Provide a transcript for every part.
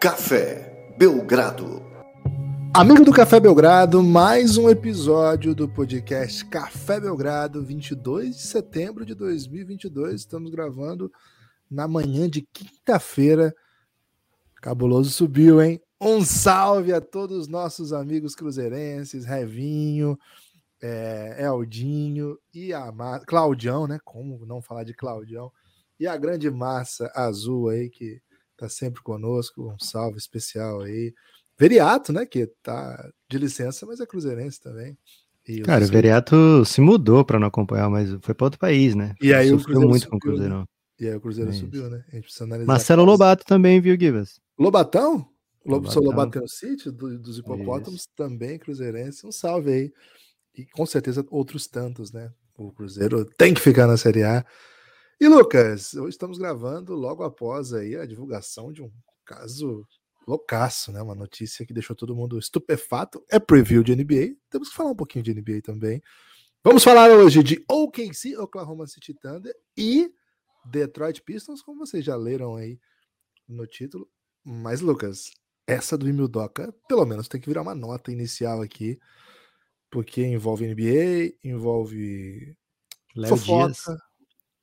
Café Belgrado. Amigo do Café Belgrado, mais um episódio do podcast Café Belgrado, 22 de setembro de 2022. Estamos gravando na manhã de quinta-feira. Cabuloso subiu, hein? Um salve a todos os nossos amigos cruzeirenses, Revinho, é, Eldinho e a. Claudião, né? Como não falar de Claudião? E a grande massa azul aí que tá sempre conosco. Um salve especial aí. Veriato, né? Que tá de licença, mas é cruzeirense também. E Cara, o Veriato se mudou para não acompanhar, mas foi para outro país, né? E aí Sofreu o muito subiu, com o Cruzeirão. Né? E aí o Cruzeiro é subiu, né? A gente precisa analisar. Marcelo Lobato também, viu, Givas? Lobatão? Lobatão. Seu Lobatão City, do, dos hipopótamos, Isso. também cruzeirense. Um salve aí. E com certeza outros tantos, né? O Cruzeiro tem que ficar na Série A. E Lucas, hoje estamos gravando logo após aí a divulgação de um caso loucaço, né? Uma notícia que deixou todo mundo estupefato. É preview de NBA. Temos que falar um pouquinho de NBA também. Vamos falar hoje de OKC, Oklahoma City Thunder e Detroit Pistons, como vocês já leram aí no título. Mas, Lucas, essa do Imildoca, pelo menos tem que virar uma nota inicial aqui, porque envolve NBA, envolve Léo fofoca, Dias.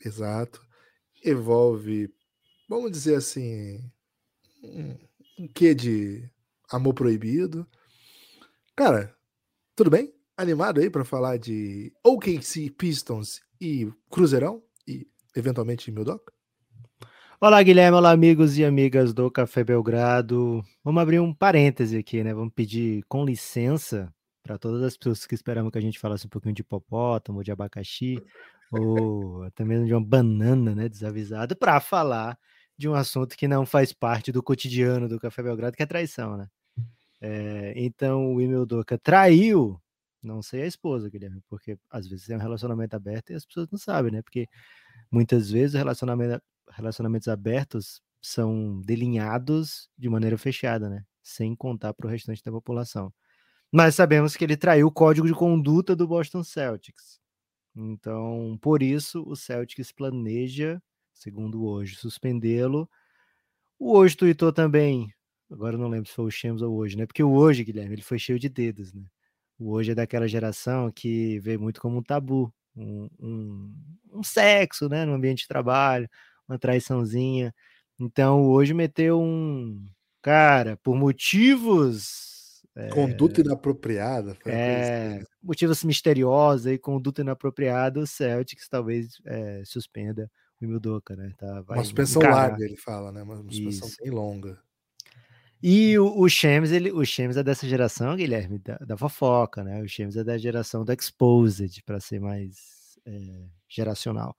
Exato, envolve, vamos dizer assim, um, um quê de amor proibido. Cara, tudo bem? Animado aí para falar de OKC Pistons e Cruzeirão e eventualmente Mildoca? Olá, Guilherme. Olá, amigos e amigas do Café Belgrado. Vamos abrir um parêntese aqui, né? Vamos pedir com licença para todas as pessoas que esperavam que a gente falasse um pouquinho de hipopótamo, de abacaxi, ou até mesmo de uma banana, né? Desavisada, para falar de um assunto que não faz parte do cotidiano do Café Belgrado, que é traição, né? É, então, o Emil Doca traiu, não sei a esposa, Guilherme, porque às vezes tem um relacionamento aberto e as pessoas não sabem, né? Porque muitas vezes relacionamento, relacionamentos abertos são delinhados de maneira fechada, né? Sem contar para o restante da população. Mas sabemos que ele traiu o código de conduta do Boston Celtics. Então, por isso, o Celtics planeja, segundo hoje, suspendê-lo. O hoje tweetou também, agora não lembro se foi o Shams ou hoje, né? Porque o hoje, Guilherme, ele foi cheio de dedos, né? O hoje é daquela geração que vê muito como um tabu, um, um, um sexo, né? No ambiente de trabalho, uma traiçãozinha. Então, hoje meteu um. Cara, por motivos. Conduta é, inapropriada. É, assim. motivos misteriosos e conduta inapropriada, o Celtics talvez é, suspenda o Mildoka, né? Tá, uma suspensão encarar. larga, ele fala, né? Uma, suspensão Isso. bem longa. E o, o Shams, ele, o Shams é dessa geração, Guilherme, da, da fofoca, né? O Shams é da geração do Exposed, para ser mais é, geracional.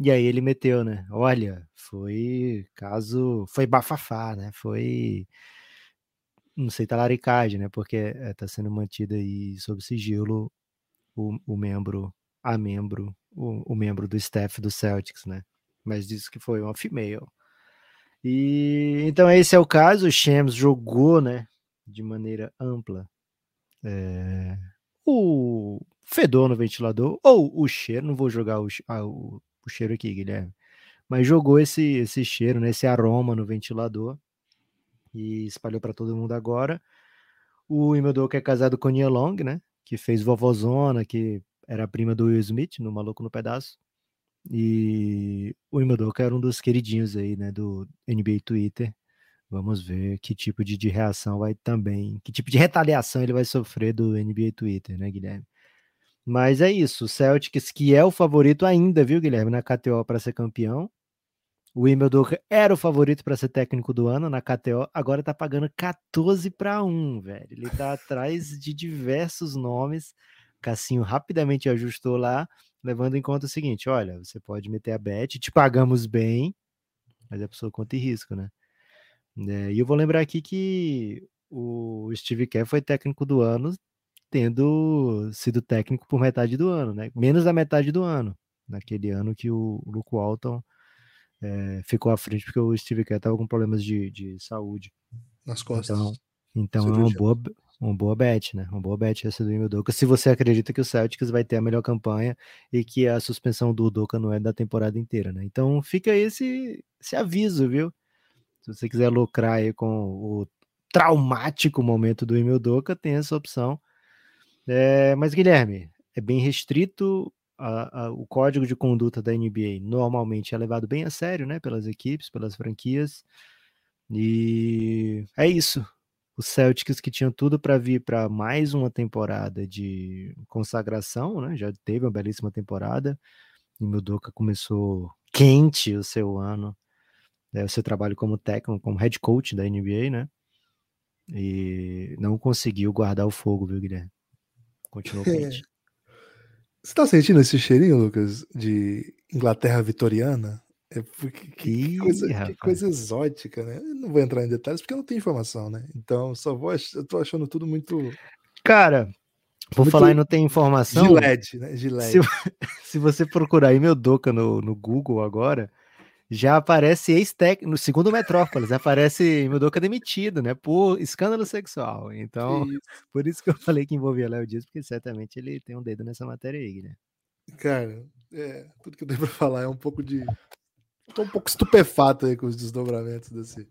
E aí ele meteu, né? Olha, foi caso, foi bafafá, né? Foi, não sei, talaricagem, né? Porque é, tá sendo mantido aí sob sigilo o, o membro, a membro, o, o, membro do staff do Celtics, né? Mas disse que foi uma female. E então esse é o caso. O Shams jogou, né? De maneira ampla. É, o fedor no ventilador ou o cheiro. Não vou jogar o, ah, o o cheiro aqui, Guilherme. Mas jogou esse, esse cheiro, né, esse aroma no ventilador e espalhou para todo mundo agora. O Imeldoka é casado com Nia Long, né? Que fez Vovozona, que era prima do Will Smith no Maluco no Pedaço. E o Imeldoka era um dos queridinhos aí, né? Do NBA Twitter. Vamos ver que tipo de, de reação vai também, que tipo de retaliação ele vai sofrer do NBA Twitter, né, Guilherme? Mas é isso, o Celtics que é o favorito ainda, viu, Guilherme, na KTO para ser campeão. O Wimbledon era o favorito para ser técnico do ano na KTO, agora tá pagando 14 para 1, velho. Ele tá atrás de diversos nomes. Cassinho rapidamente ajustou lá, levando em conta o seguinte: olha, você pode meter a bet, te pagamos bem, mas a pessoa conta e risco, né? É, e eu vou lembrar aqui que o Steve Kerr foi técnico do ano tendo sido técnico por metade do ano, né? Menos da metade do ano, naquele ano que o Luke Walton é, ficou à frente porque o Steve Kerr estava com problemas de, de saúde. Nas costas. Então, então é uma boa, uma boa bet, né? Uma boa bet essa do Udoka. Se você acredita que o Celtics vai ter a melhor campanha e que a suspensão do Udoka não é da temporada inteira, né? Então fica esse, esse aviso, viu? Se você quiser lucrar aí com o traumático momento do Emil Doca, tem essa opção. É, mas, Guilherme, é bem restrito. A, a, o código de conduta da NBA normalmente é levado bem a sério, né? Pelas equipes, pelas franquias. E é isso. Os Celtics que tinham tudo para vir para mais uma temporada de consagração, né? Já teve uma belíssima temporada. E Mildoka começou quente o seu ano, né? o seu trabalho como técnico, como head coach da NBA, né? E não conseguiu guardar o fogo, viu, Guilherme? Continuou quente. Você tá sentindo esse cheirinho, Lucas, de Inglaterra vitoriana? É porque, que, Ih, que, coisa, coisa, exótica, né? Eu não vou entrar em detalhes porque eu não tenho informação, né? Então, só vou. Eu tô achando tudo muito. Cara, vou muito falar e não tem informação. Gillette, né? Gillette. Se, se você procurar aí meu Doca no, no Google agora, já aparece ex-técnico, no segundo Metrópolis, aparece Mudoka demitido, né, por escândalo sexual. Então, isso. por isso que eu falei que envolvia Léo Dias, porque certamente ele tem um dedo nessa matéria aí, né? Cara, é, tudo que eu tenho pra falar é um pouco de. tô um pouco estupefato aí com os desdobramentos desse,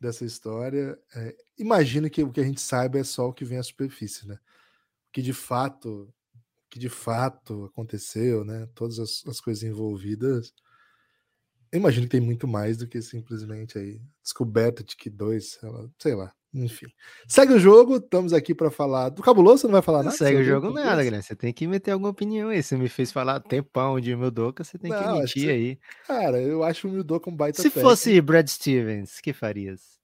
dessa história. É, imagino que o que a gente saiba é só o que vem à superfície, né? O que de fato, que de fato aconteceu, né? Todas as, as coisas envolvidas eu imagino que tem muito mais do que simplesmente aí descoberta de que dois, sei lá, enfim. Segue o jogo, estamos aqui para falar do cabuloso, você não vai falar nada? Segue o jogo nada, Guilherme. Você tem que meter alguma opinião aí. Você me fez falar tempão de Mildoka, você tem não, que emitir aí. Cara, eu acho o Mildoka um baita Se técnico. fosse Brad Stevens, que farias?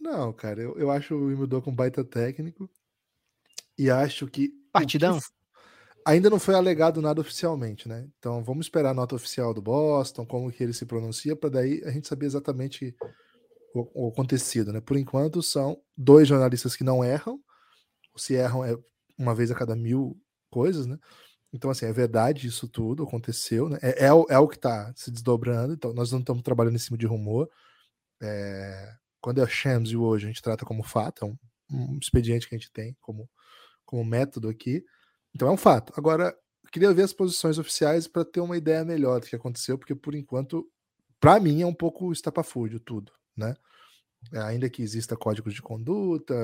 Não, cara, eu, eu acho o Mildoka um baita técnico e acho que partidão. Que, ainda não foi alegado nada oficialmente, né? Então vamos esperar a nota oficial do Boston, como que ele se pronuncia, para daí a gente saber exatamente o, o, acontecido, né? Por enquanto são dois jornalistas que não erram, se erram é uma vez a cada mil coisas, né? Então, assim, é verdade isso tudo, aconteceu, né? É, é, é o que está se desdobrando, então nós não estamos trabalhando em cima de rumor. É, quando é Shams e hoje, a gente trata como fato, é um, um expediente que a gente tem como, como método aqui. Então é um fato. Agora, queria ver as posições oficiais para ter uma ideia melhor do que aconteceu, porque por enquanto, para mim, é um pouco estapafúrdio tudo, né? É, ainda que exista códigos de conduta,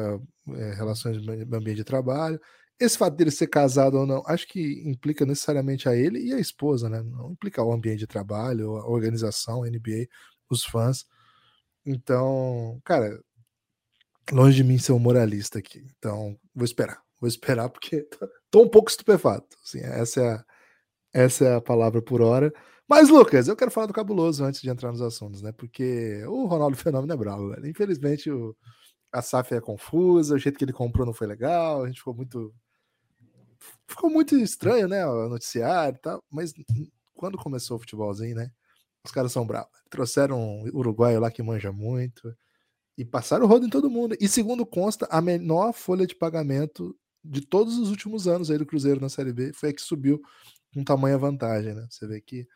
é, relações no ambiente de trabalho. Esse fato dele ser casado ou não, acho que implica necessariamente a ele e a esposa, né? Não implica o ambiente de trabalho, a organização, a NBA, os fãs. Então, cara, longe de mim ser um moralista aqui. Então, vou esperar. Vou esperar porque tô um pouco estupefato. Assim, essa, é a, essa é a palavra por hora. Mas, Lucas, eu quero falar do cabuloso antes de entrar nos assuntos, né? Porque o Ronaldo Fenômeno é bravo, velho. Infelizmente, o, a SAF é confusa, o jeito que ele comprou não foi legal, a gente ficou muito. Ficou muito estranho, né? O noticiário e tal. Mas quando começou o futebolzinho, né? Os caras são bravos. Trouxeram um uruguaio lá que manja muito. E passaram o rodo em todo mundo. E segundo consta, a menor folha de pagamento de todos os últimos anos aí do Cruzeiro na Série B, foi a que subiu com tamanha vantagem, né? Você vê que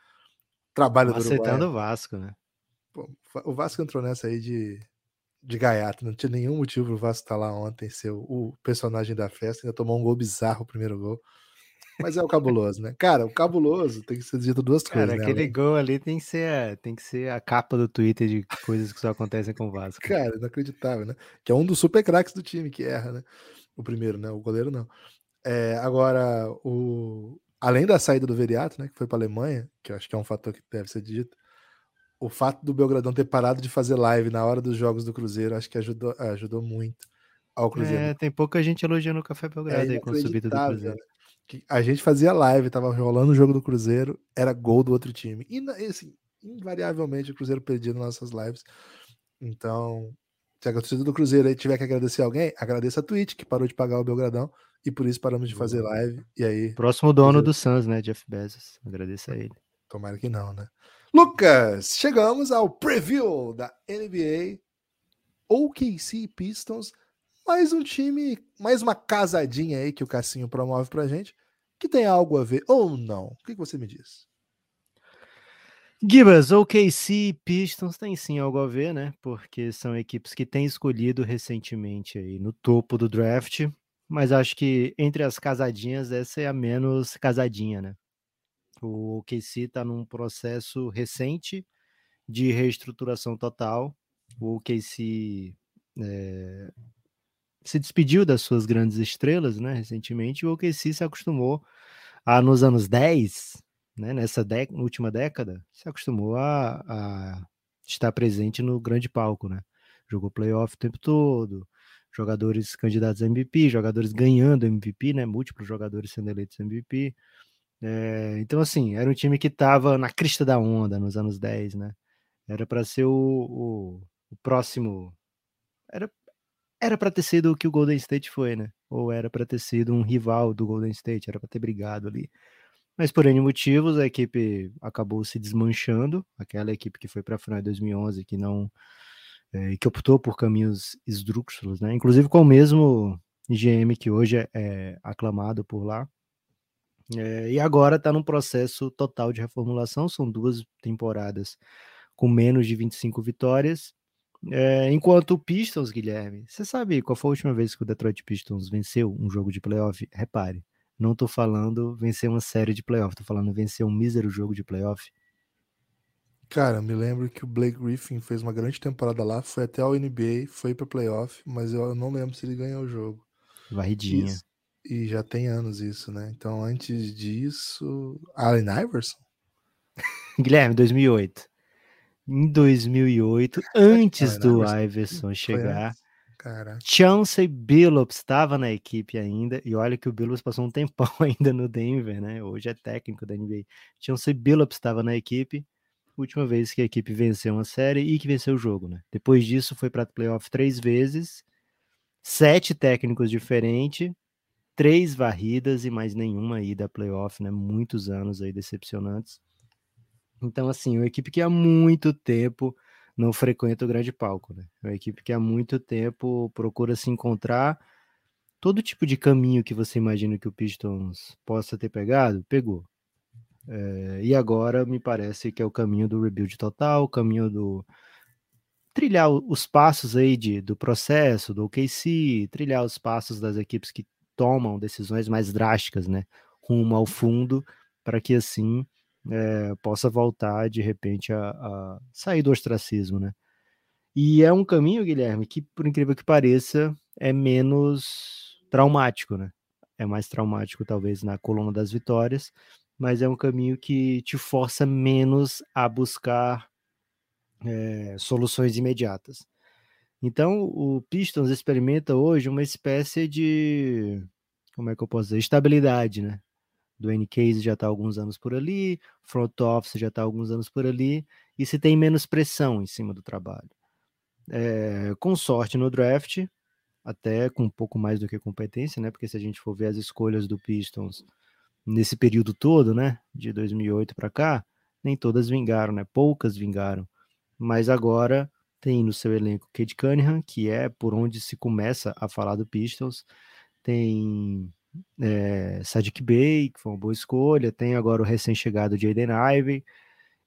trabalho do Aceitando o Vasco, né? Pô, o Vasco entrou nessa aí de, de gaiato, não tinha nenhum motivo pro Vasco estar tá lá ontem, ser o, o personagem da festa, ainda tomou um gol bizarro o primeiro gol. Mas é o cabuloso, né? Cara, o cabuloso tem que ser dito duas Cara, coisas. Cara, aquele né, gol ali tem que, ser, tem que ser a capa do Twitter de coisas que só acontecem com o Vasco. Cara, inacreditável, né? Que é um dos super craques do time que erra, né? O primeiro, né? O goleiro não. É, agora, o... além da saída do Veriato, né? Que foi para Alemanha, que eu acho que é um fator que deve ser dito. O fato do Belgradão ter parado de fazer live na hora dos jogos do Cruzeiro, acho que ajudou, ajudou muito ao Cruzeiro. É, tem pouca gente elogiando o Café Belgrado é aí com a subida do Cruzeiro. Né? Que a gente fazia live, tava rolando o jogo do Cruzeiro, era gol do outro time. E assim, invariavelmente o Cruzeiro perdia nas nossas lives. Então, se a torcida do Cruzeiro aí tiver que agradecer alguém, agradeça a Twitch, que parou de pagar o Belgradão, e por isso paramos de fazer live. E aí. Próximo dono do Suns, né? Jeff Bezos. Agradeça a ele. Tomara que não, né? Lucas, chegamos ao preview da NBA OKC Pistons. Mais um time, mais uma casadinha aí que o Cassinho promove pra gente, que tem algo a ver ou não. O que, que você me diz? Gibas, OKC Pistons tem sim algo a ver, né? Porque são equipes que têm escolhido recentemente aí no topo do draft, mas acho que entre as casadinhas essa é a menos casadinha, né? O OKC está num processo recente de reestruturação total o OKC é, se despediu das suas grandes estrelas, né, recentemente, o OKC se acostumou a, nos anos 10, né, nessa última década, se acostumou a, a, estar presente no grande palco, né, jogou playoff o tempo todo, jogadores candidatos a MVP, jogadores ganhando MVP, né, múltiplos jogadores sendo eleitos MVP, é, então, assim, era um time que estava na crista da onda nos anos 10, né? Era para ser o, o, o, próximo. Era era para ter sido o que o Golden State foi, né? Ou era para ter sido um rival do Golden State, era para ter brigado ali. Mas por N motivos, a equipe acabou se desmanchando. Aquela equipe que foi para a final de 2011, que não. É, que optou por caminhos esdrúxulos, né? Inclusive com o mesmo GM que hoje é, é aclamado por lá. É, e agora está num processo total de reformulação. São duas temporadas com menos de 25 vitórias. É, enquanto o Pistons, Guilherme, você sabe qual foi a última vez que o Detroit Pistons venceu um jogo de playoff? Repare, não estou falando vencer uma série de playoff, estou falando vencer um mísero jogo de playoff. Cara, me lembro que o Blake Griffin fez uma grande temporada lá, foi até o NBA, foi para playoff, mas eu não lembro se ele ganhou o jogo. Varridinha. Isso. E já tem anos isso, né? Então, antes disso, Allen Iverson? Guilherme, 2008. Em 2008, antes do Iverson chegar, Cara. Chauncey Billups estava na equipe ainda, e olha que o Billups passou um tempão ainda no Denver, né? Hoje é técnico da NBA. Chauncey Billups estava na equipe, última vez que a equipe venceu uma série e que venceu o jogo, né? Depois disso foi para playoff três vezes, sete técnicos diferentes, três varridas e mais nenhuma ida a playoff, né? Muitos anos aí decepcionantes. Então, assim, uma equipe que há muito tempo não frequenta o grande palco, né? É uma equipe que há muito tempo procura se encontrar. Todo tipo de caminho que você imagina que o Pistons possa ter pegado, pegou. É, e agora me parece que é o caminho do rebuild total, o caminho do trilhar os passos aí de, do processo, do OKC, trilhar os passos das equipes que tomam decisões mais drásticas, né, rumo ao fundo, para que assim é, possa voltar de repente a, a, sair do ostracismo, né? E é um caminho, Guilherme, que por incrível que pareça é menos traumático, né? É mais traumático talvez na coluna das vitórias, mas é um caminho que te força menos a buscar é, soluções imediatas. Então, o Pistons experimenta hoje uma espécie de, como é que eu posso dizer, estabilidade, né? Do N-Case já está alguns anos por ali, front office já está alguns anos por ali, e se tem menos pressão em cima do trabalho. É, com sorte no draft, até com um pouco mais do que competência, né? Porque se a gente for ver as escolhas do Pistons nesse período todo, né, de 2008 para cá, nem todas vingaram, né? Poucas vingaram. Mas agora tem no seu elenco Kate Cunningham, que é por onde se começa a falar do Pistons. Tem é, Sadiq Bey, que foi uma boa escolha. Tem agora o recém-chegado Jaden Ivey.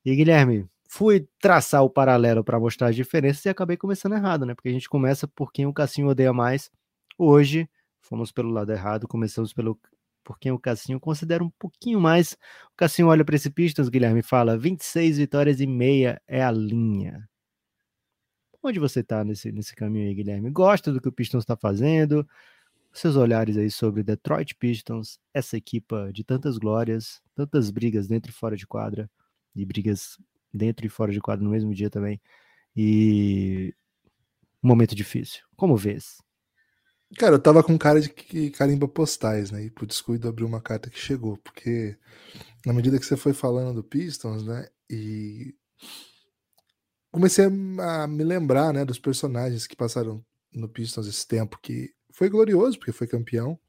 E Guilherme, fui traçar o paralelo para mostrar as diferenças e acabei começando errado, né? Porque a gente começa por quem o Cassinho odeia mais. Hoje, fomos pelo lado errado, começamos pelo por quem o Cassinho considera um pouquinho mais. O Cassinho olha para esse Pistons, Guilherme, fala: 26 vitórias e meia é a linha. Onde você está nesse, nesse caminho aí, Guilherme? Gosta do que o Pistons está fazendo? Seus olhares aí sobre Detroit Pistons, essa equipa de tantas glórias, tantas brigas dentro e fora de quadra, e brigas dentro e fora de quadra no mesmo dia também. E um momento difícil. Como vês? Cara, eu tava com cara de que carimba postais, né? E por descuido abriu uma carta que chegou, porque na medida que você foi falando do Pistons, né? E comecei a me lembrar, né, dos personagens que passaram no Pistons esse tempo, que foi glorioso, porque foi campeão,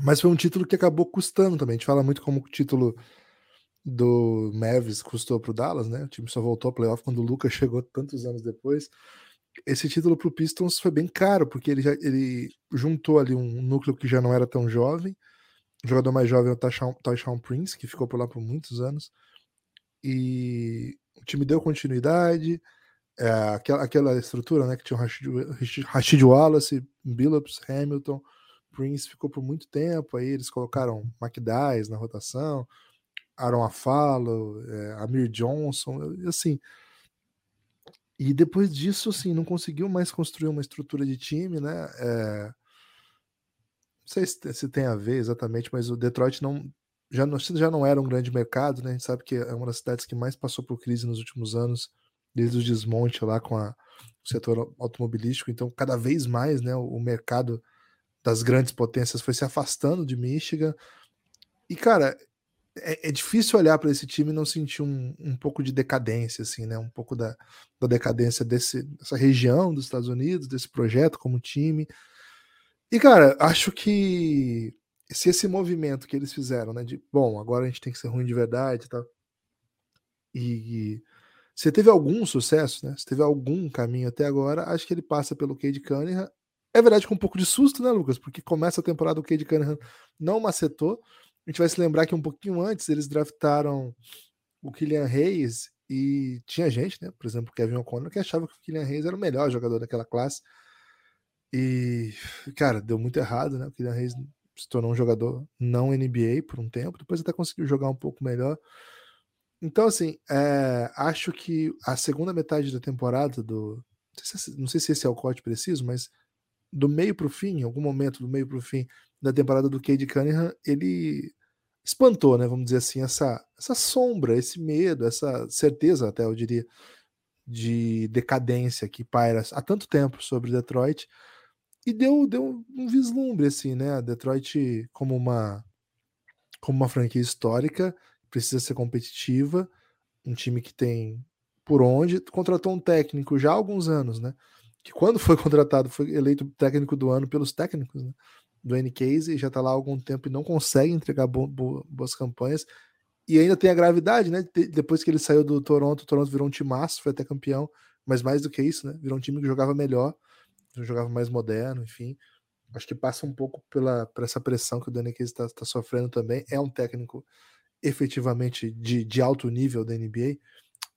mas foi um título que acabou custando também. A gente fala muito como o título do Mavis custou para o Dallas, né? O time só voltou a playoff quando o Lucas chegou tantos anos depois. Esse título para o Pistons foi bem caro, porque ele, já, ele juntou ali um núcleo que já não era tão jovem. O jogador mais jovem é o Tyshawn Prince, que ficou por lá por muitos anos. E o time deu continuidade, é, aquela, aquela estrutura né, que tinha o Rashid, Rashid Wallace, Billups, Hamilton, Prince ficou por muito tempo, aí eles colocaram McDyess na rotação, Aaron Afalo, é, Amir Johnson, assim, E depois disso, assim, não conseguiu mais construir uma estrutura de time, né? É... Não sei se, se tem a ver exatamente, mas o Detroit não já, não já não era um grande mercado, né? A gente sabe que é uma das cidades que mais passou por crise nos últimos anos, desde o desmonte lá com a, o setor automobilístico. Então, cada vez mais, né, o, mercado das grandes potências foi se afastando de Michigan. E, cara, é, é difícil olhar para esse time e não sentir um, um pouco de decadência, assim, né? Um pouco da, da decadência desse, dessa região dos Estados Unidos, desse projeto como time. E, cara, acho que se esse movimento que eles fizeram, né? De bom, agora a gente tem que ser ruim de verdade e tal. E, se teve algum sucesso, né? Se teve algum caminho até agora, acho que ele passa pelo Cade Cunningham. É verdade com um pouco de susto, né, Lucas? Porque começa a temporada o Cade Cunningham não macetou. A gente vai se lembrar que um pouquinho antes eles draftaram o Kylian Reis e tinha gente, né? Por exemplo, Kevin O'Connor, que achava que o Kylian Reis era o melhor jogador daquela classe. E, cara, deu muito errado, né? O Kylian Reis se tornou um jogador não NBA por um tempo, depois até conseguiu jogar um pouco melhor. Então, assim, é, acho que a segunda metade da temporada do. Não sei, se, não sei se esse é o corte preciso, mas do meio para o fim, em algum momento do meio para o fim da temporada do Cade Cunningham, ele espantou, né? Vamos dizer assim, essa, essa sombra, esse medo, essa certeza, até eu diria, de decadência que paira há tanto tempo sobre Detroit e deu, deu um vislumbre, assim, né? Detroit como uma, como uma franquia histórica, precisa ser competitiva, um time que tem por onde, contratou um técnico já há alguns anos, né? Que quando foi contratado foi eleito técnico do ano pelos técnicos, né? Do N Case, já tá lá há algum tempo e não consegue entregar bo bo boas campanhas. E ainda tem a gravidade, né? Depois que ele saiu do Toronto, o Toronto virou um timaço, foi até campeão, mas mais do que isso, né? Virou um time que jogava melhor jogava mais moderno, enfim. Acho que passa um pouco pela, por essa pressão que o Danny Case está tá sofrendo também. É um técnico efetivamente de, de alto nível da NBA.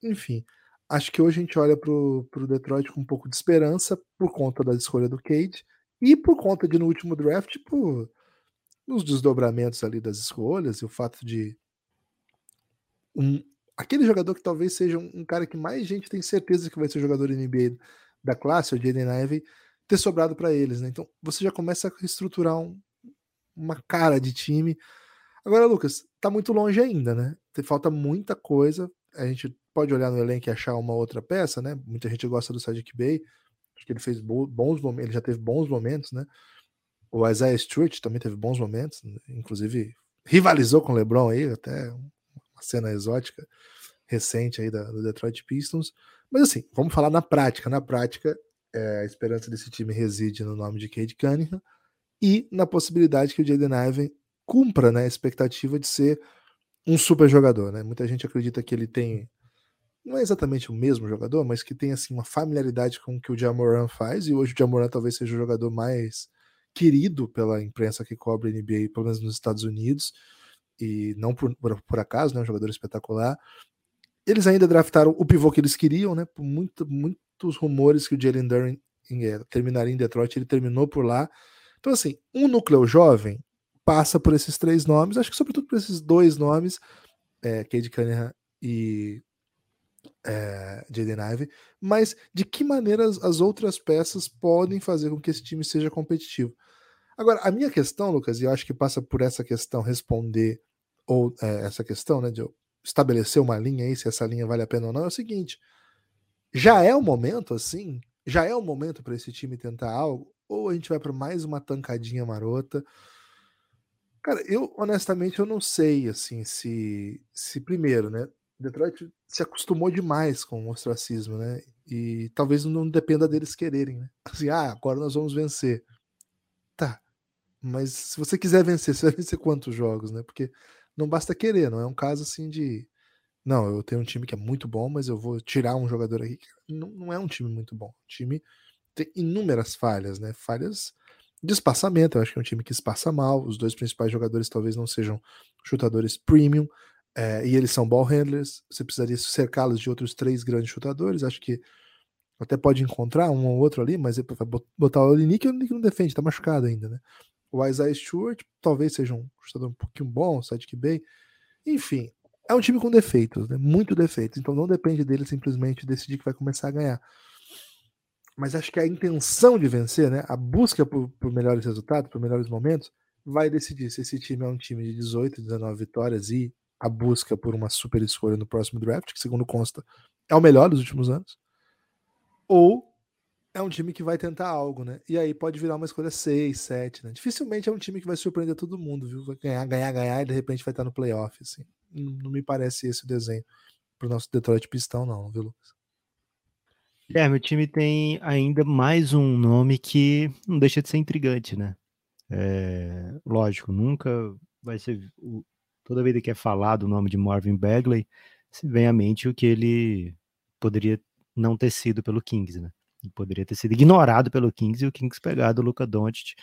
Enfim, acho que hoje a gente olha para o Detroit com um pouco de esperança por conta da escolha do Cade e por conta de no último draft, tipo, nos desdobramentos ali das escolhas e o fato de um, aquele jogador que talvez seja um, um, cara que mais gente tem certeza que vai ser jogador NBA da classe, o Jaden Ivey, ter sobrado para eles, né? Então você já começa a reestruturar um, uma cara de time. Agora, Lucas, tá muito longe ainda, né? Falta muita coisa. A gente pode olhar no elenco e achar uma outra peça, né? Muita gente gosta do Sadiq Bey. Acho que ele fez bons momentos, ele já teve bons momentos, né? O Isaiah Stewart também teve bons momentos, inclusive rivalizou com o LeBron aí, até uma cena exótica recente aí da, do Detroit Pistons. Mas assim, vamos falar na prática. Na prática, é, a esperança desse time reside no nome de Cade Cunningham e na possibilidade que o Jaden Ivan cumpra né, a expectativa de ser um super jogador. Né? Muita gente acredita que ele tem, não é exatamente o mesmo jogador, mas que tem assim uma familiaridade com o que o Jamoran faz, e hoje o Jamoran talvez seja o jogador mais querido pela imprensa que cobre NBA, pelo menos nos Estados Unidos, e não por, por, por acaso, né, um jogador espetacular. Eles ainda draftaram o pivô que eles queriam, né? Por muito, muitos rumores que o Jalen Duren é, terminaria em Detroit, ele terminou por lá. Então, assim, um núcleo jovem passa por esses três nomes, acho que sobretudo por esses dois nomes, é, Cade Cunningham e é, Jaden Ive, mas de que maneira as, as outras peças podem fazer com que esse time seja competitivo? Agora, a minha questão, Lucas, e eu acho que passa por essa questão responder, ou é, essa questão, né, de eu estabelecer uma linha aí, se essa linha vale a pena ou não, é o seguinte: já é o momento, assim? Já é o momento para esse time tentar algo? Ou a gente vai para mais uma tancadinha marota? Cara, eu honestamente eu não sei, assim, se, se primeiro, né? Detroit se acostumou demais com o ostracismo, né? E talvez não dependa deles quererem, né? Assim, ah, agora nós vamos vencer. Tá. Mas se você quiser vencer, você vai vencer quantos jogos, né? Porque não basta querer, não é um caso assim de. Não, eu tenho um time que é muito bom, mas eu vou tirar um jogador aqui. Não, não é um time muito bom. O time tem inúmeras falhas, né? Falhas de espaçamento. Eu acho que é um time que espaça mal. Os dois principais jogadores talvez não sejam chutadores premium. É, e eles são ball handlers. Você precisaria cercá-los de outros três grandes chutadores. Acho que até pode encontrar um ou outro ali, mas botar o Olinick, o Olinick não defende, tá machucado ainda, né? O Isaiah Stewart talvez seja um chutador um pouquinho bom, o Sidekick Bay. Enfim, é um time com defeitos, né? Muito defeitos. Então não depende dele simplesmente decidir que vai começar a ganhar. Mas acho que a intenção de vencer, né? A busca por, por melhores resultados, por melhores momentos, vai decidir se esse time é um time de 18, 19 vitórias e a busca por uma super escolha no próximo draft, que segundo consta é o melhor dos últimos anos, ou é um time que vai tentar algo, né? E aí pode virar uma escolha 6, 7, né? Dificilmente é um time que vai surpreender todo mundo, viu? Vai ganhar, ganhar, ganhar e de repente vai estar no playoff, assim. Não, me parece esse o desenho pro nosso Detroit Pistão, não, viu, Lucas? É, meu time tem ainda mais um nome que não deixa de ser intrigante, né? É, lógico, nunca vai ser. Toda vez que é falado o nome de Marvin Bagley, se vem à mente o que ele poderia não ter sido pelo Kings, né? poderia ter sido ignorado pelo Kings e o Kings pegado o Luca Doncic.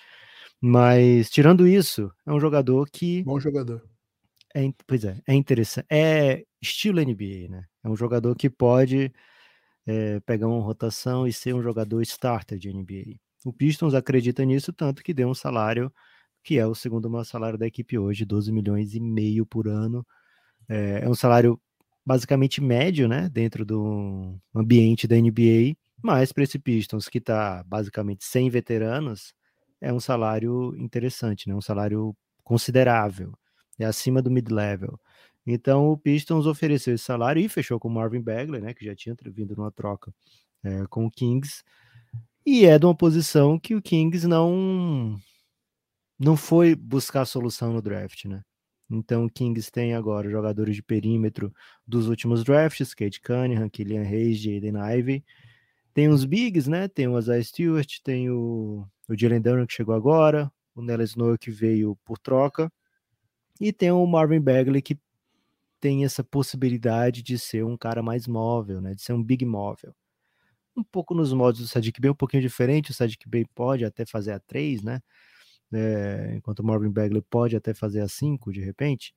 Mas, tirando isso, é um jogador que. Bom jogador. É, pois é, é interessante. É estilo NBA, né? É um jogador que pode é, pegar uma rotação e ser um jogador starter de NBA. O Pistons acredita nisso tanto que deu um salário que é o segundo maior salário da equipe hoje, 12 milhões e meio por ano. É, é um salário basicamente médio, né, dentro do ambiente da NBA, mas para esse Pistons, que está basicamente sem veteranos, é um salário interessante, né? um salário considerável, é acima do mid-level. Então o Pistons ofereceu esse salário e fechou com o Marvin Bagley, né, que já tinha vindo numa troca é, com o Kings, e é de uma posição que o Kings não não foi buscar solução no draft, né? Então o Kings tem agora jogadores de perímetro dos últimos drafts, Kate Cunningham, Killian Hayes, Jaden Ivey, tem os bigs, né? Tem o Isaiah Stewart, tem o, o Jalen Dunn que chegou agora, o Nelly Snow que veio por troca, e tem o Marvin Bagley que tem essa possibilidade de ser um cara mais móvel, né? De ser um big móvel. Um pouco nos modos do Sadiq Bey, um pouquinho diferente. O Sadiq Bey pode até fazer a 3, né? É, enquanto o Marvin Bagley pode até fazer a 5, de repente.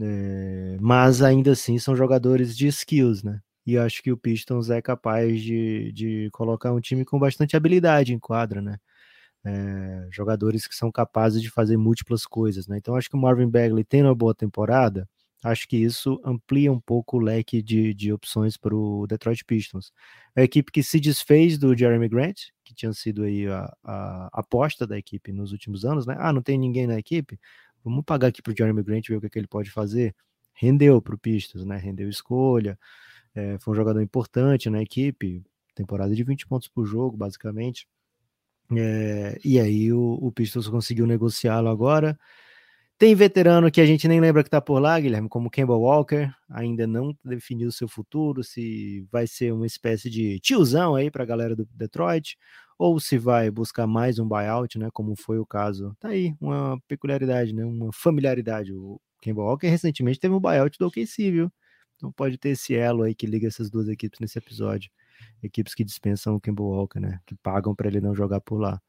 É, mas ainda assim são jogadores de skills, né? E acho que o Pistons é capaz de, de colocar um time com bastante habilidade em quadra, né? É, jogadores que são capazes de fazer múltiplas coisas, né? Então acho que o Marvin Bagley tendo uma boa temporada, acho que isso amplia um pouco o leque de, de opções para o Detroit Pistons. A equipe que se desfez do Jeremy Grant, que tinha sido aí a, a aposta da equipe nos últimos anos, né? Ah, não tem ninguém na equipe? Vamos pagar aqui para o Jeremy Grant ver o que, é que ele pode fazer. Rendeu para o Pistons, né? Rendeu escolha, é, foi um jogador importante na equipe, temporada de 20 pontos por jogo, basicamente. É, e aí o, o Pistons conseguiu negociá-lo agora. Tem veterano que a gente nem lembra que tá por lá, Guilherme, como Campbell Walker, ainda não definiu seu futuro, se vai ser uma espécie de tiozão aí para a galera do Detroit, ou se vai buscar mais um buyout, né, como foi o caso. Tá aí, uma peculiaridade, né, uma familiaridade. O Campbell Walker recentemente teve um buyout do OKC, viu? Então pode ter esse elo aí que liga essas duas equipes nesse episódio. Equipes que dispensam o Campbell Walker, né? Que pagam para ele não jogar por lá.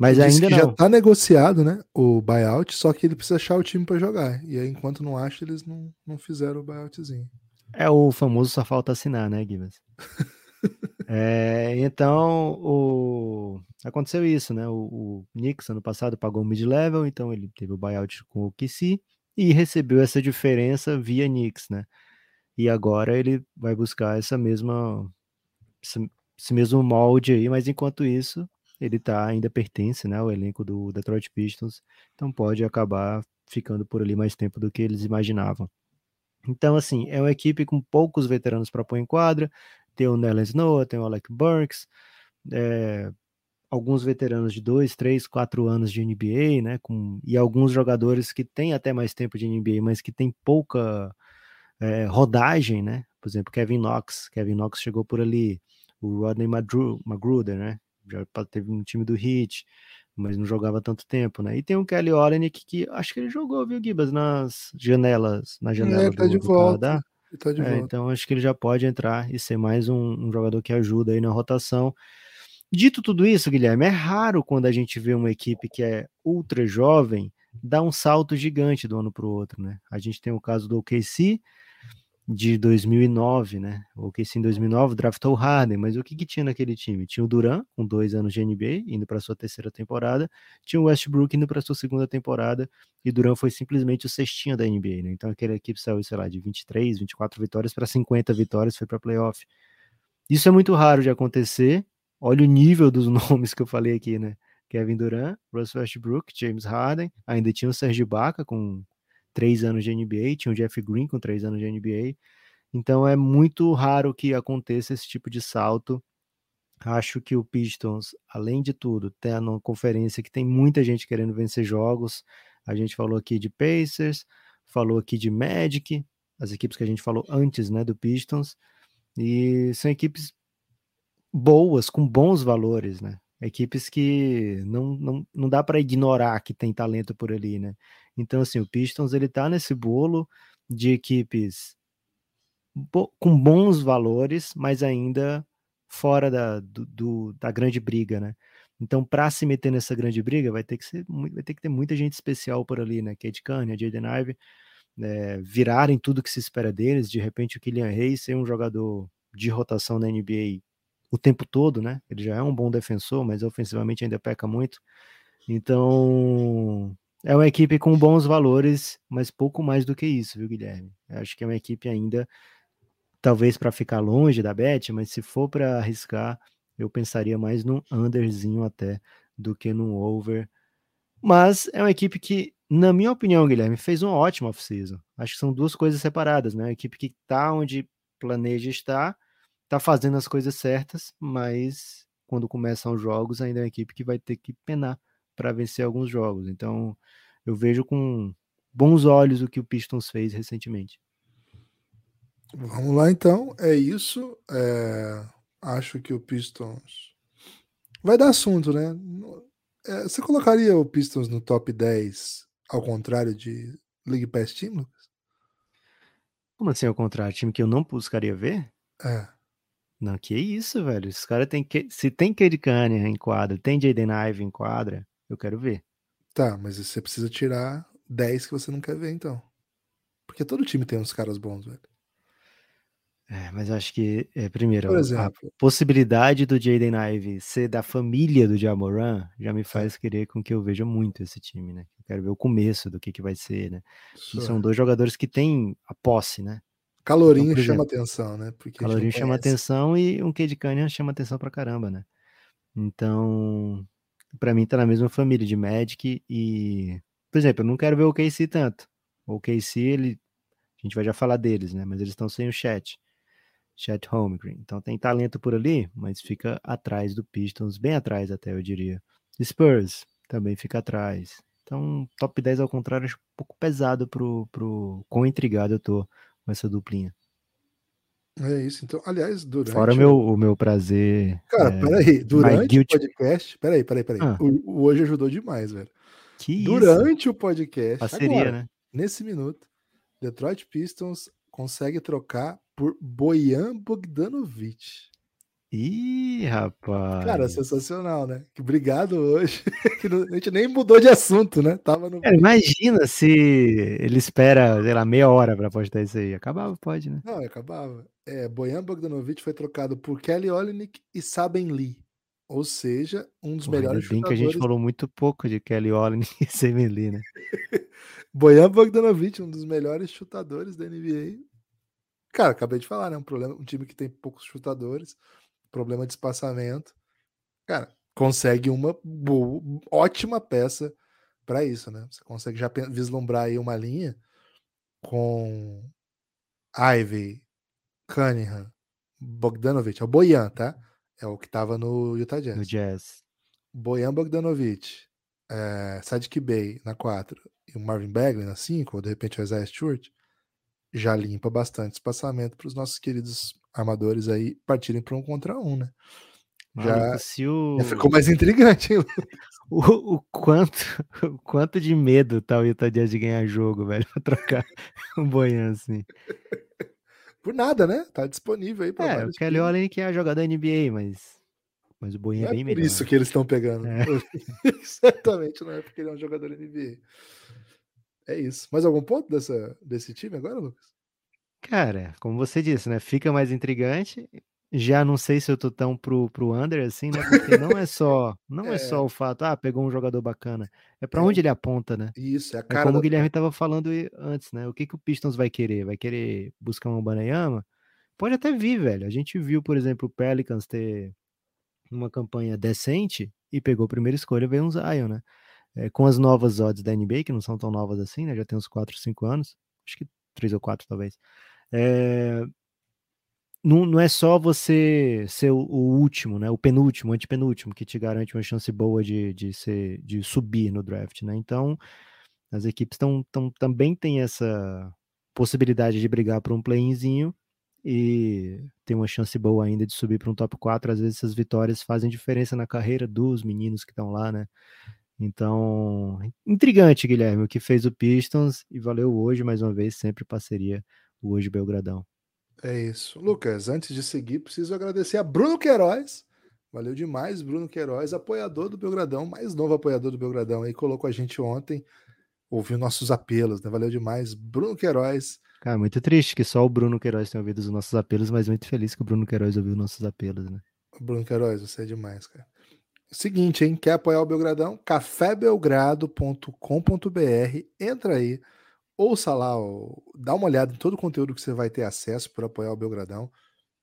Mas ele ainda não. já tá negociado, né? O buyout, só que ele precisa achar o time para jogar. E aí, enquanto não acha, eles não, não fizeram o buyoutzinho. É o famoso só falta assinar, né, Gibas? é, então, o... aconteceu isso, né? O, o Knicks ano passado pagou o mid-level, então ele teve o buyout com o KC e recebeu essa diferença via Knicks, né? E agora ele vai buscar essa mesma esse mesmo molde aí, mas enquanto isso, ele tá ainda pertence, né, ao elenco do Detroit Pistons, então pode acabar ficando por ali mais tempo do que eles imaginavam. Então, assim, é uma equipe com poucos veteranos para pôr em quadra. Tem o Nellen Snow, tem o Alec Burks, é, alguns veteranos de dois, três, quatro anos de NBA, né? Com, e alguns jogadores que têm até mais tempo de NBA, mas que têm pouca é, rodagem, né? Por exemplo, Kevin Knox. Kevin Knox chegou por ali. O Rodney Magruder, né? Já teve um time do Heat, mas não jogava tanto tempo, né? E tem o Kelly Olynyk que acho que ele jogou, viu, Gibas, nas janelas, na janela é, tá do, de do volta. Canadá. Tá de é, volta. Então acho que ele já pode entrar e ser mais um, um jogador que ajuda aí na rotação. Dito tudo isso, Guilherme, é raro quando a gente vê uma equipe que é ultra jovem dar um salto gigante do ano para o outro, né? A gente tem o caso do OKC, de 2009, né? O que em 2009 draftou o Harden, mas o que, que tinha naquele time? Tinha o Duran, com dois anos de NBA, indo para sua terceira temporada, tinha o Westbrook indo para sua segunda temporada, e Duran foi simplesmente o cestinho da NBA, né? Então aquela equipe saiu, sei lá, de 23, 24 vitórias para 50 vitórias, foi para playoff. Isso é muito raro de acontecer. Olha o nível dos nomes que eu falei aqui, né? Kevin Durant, Russell Westbrook, James Harden, ainda tinha o Serge Ibaka com três anos de NBA, tinha o Jeff Green com três anos de NBA. Então é muito raro que aconteça esse tipo de salto. Acho que o Pistons, além de tudo, tem uma conferência que tem muita gente querendo vencer jogos. A gente falou aqui de Pacers, falou aqui de Magic, as equipes que a gente falou antes, né, do Pistons. E são equipes boas, com bons valores, né? Equipes que não, não, não dá para ignorar que tem talento por ali, né? Então, assim, o Pistons ele tá nesse bolo de equipes com bons valores, mas ainda fora da, do, do da grande briga, né? Então, para se meter nessa grande briga, vai ter que ser, vai ter que ter muita gente especial por ali, né? Kate Kanye, Jaden Ive, é, virarem tudo que se espera deles. De repente, o Kylian Reis ser um jogador de rotação na NBA o tempo todo, né? Ele já é um bom defensor, mas ofensivamente ainda peca muito. Então, é uma equipe com bons valores, mas pouco mais do que isso, viu, Guilherme? Eu acho que é uma equipe ainda, talvez para ficar longe da Bet, mas se for para arriscar, eu pensaria mais num underzinho até do que num over. Mas é uma equipe que, na minha opinião, Guilherme, fez uma ótima off-season. Acho que são duas coisas separadas, né? Uma equipe que está onde planeja estar tá fazendo as coisas certas, mas quando começam os jogos, ainda é uma equipe que vai ter que penar para vencer alguns jogos. Então, eu vejo com bons olhos o que o Pistons fez recentemente. Vamos lá, então. É isso. É... Acho que o Pistons vai dar assunto, né? É, você colocaria o Pistons no top 10 ao contrário de League Pass Team, Lucas? Como assim ao contrário? Time que eu não buscaria ver? É. Não, que isso, velho. Os caras tem que. Se tem Cade Cunningham em quadra, tem Jaden Ive em quadra, eu quero ver. Tá, mas você precisa tirar 10 que você não quer ver, então. Porque todo time tem uns caras bons, velho. É, mas acho que, é, primeiro, exemplo, a possibilidade do Jaden Ive ser da família do Jamoran já me faz querer com que eu veja muito esse time, né? Eu quero ver o começo do que, que vai ser, né? são dois jogadores que têm a posse, né? Calorinho então, chama atenção, né? Porque calorinho chama atenção e um Cade Cunningham chama atenção pra caramba, né? Então, para mim tá na mesma família de Magic e, por exemplo, eu não quero ver o KC tanto. O KC, ele, a gente vai já falar deles, né? Mas eles estão sem o chat. Chat Holmgren. Então tem talento por ali, mas fica atrás do Pistons, bem atrás até, eu diria. Spurs também fica atrás. Então, top 10 ao contrário, acho um pouco pesado pro, pro quão intrigado eu tô com essa duplinha. É isso, então, aliás, durante. Fora o meu, o meu prazer. Cara, é, peraí, durante o podcast. Peraí, peraí, peraí. Ah. O, o, hoje ajudou demais, velho. Que durante isso? o podcast. Parceria, agora, né? Nesse minuto, Detroit Pistons consegue trocar por Bojan Bogdanovic. Ih, rapaz. Cara, sensacional, né? Obrigado hoje. a gente nem mudou de assunto, né? Tava no... Cara, imagina se ele espera, sei lá, meia hora para postar isso aí. Acabava, pode, né? Não, acabava. É, Bojan Bogdanovic foi trocado por Kelly Olynyk e Saben Lee. Ou seja, um dos Pô, melhores bem que a gente falou muito pouco de Kelly Olynyk e Saben Lee, né? Bojan Bogdanovic, um dos melhores chutadores da NBA. Cara, acabei de falar, né? Um problema, um time que tem poucos chutadores problema de espaçamento. Cara, consegue uma boa, ótima peça para isso, né? Você consegue já vislumbrar aí uma linha com Ivy, Cunningham, Bogdanovich, é o Boyan, tá? É o que tava no Utah Jazz. No Jazz. Boyan Bogdanovich, é, Sadiq Bey na 4 e o Marvin Bagley na 5, ou de repente o Isaiah Stewart, já limpa bastante espaçamento para os nossos queridos armadores aí partirem para um contra um, né? Já, se o... já ficou mais intrigante, hein? O, o, quanto, o quanto de medo tá o Utah Jazz de ganhar jogo, velho, pra trocar um boian assim. Por nada, né? Tá disponível aí. É, o Kelly Olin que é jogador NBA, mas, mas o boian é bem melhor. Por isso que eles estão pegando. É. Certamente não é porque ele é um jogador NBA. É isso. Mais algum ponto dessa, desse time agora, Lucas? Cara, como você disse, né? Fica mais intrigante. Já não sei se eu tô tão pro, pro under assim, né? Porque não é só, não é, é só o fato, ah, pegou um jogador bacana. É para é, onde ele aponta, né? Isso, é a cara. É como o Guilherme estava falando antes, né? O que, que o Pistons vai querer? Vai querer buscar um Banayama? Pode até vir, velho. A gente viu, por exemplo, o Pelicans ter uma campanha decente e pegou a primeira escolha, veio um Zion, né? É, com as novas odds da NBA, que não são tão novas assim, né? Já tem uns 4, 5 anos. Acho que 3 ou 4, talvez. É, não, não é só você ser o, o, último, né? O penúltimo, o antepenúltimo, que te garante uma chance boa de, de, ser, de subir no draft, né? Então, as equipes tão, tão, também têm essa possibilidade de brigar por um play-inzinho e tem uma chance boa ainda de subir para um top 4. Às vezes essas vitórias fazem diferença na carreira dos meninos que estão lá, né? Então, intrigante, Guilherme, o que fez o Pistons e valeu hoje mais uma vez, sempre parceria o hoje Belgradão. É isso. Lucas, antes de seguir, preciso agradecer a Bruno Queiroz. Valeu demais, Bruno Queiroz, apoiador do Belgradão, mais novo apoiador do Belgradão aí, colocou a gente ontem, ouviu nossos apelos, né? Valeu demais. Bruno Queiroz. Cara, muito triste que só o Bruno Queiroz tenha ouvido os nossos apelos, mas muito feliz que o Bruno Queiroz ouviu nossos apelos, né? Bruno Queiroz, você é demais, cara. Seguinte, hein? Quer apoiar o Belgradão? cafébelgrado.com.br. Entra aí ouça lá, dá uma olhada em todo o conteúdo que você vai ter acesso por apoiar o Belgradão.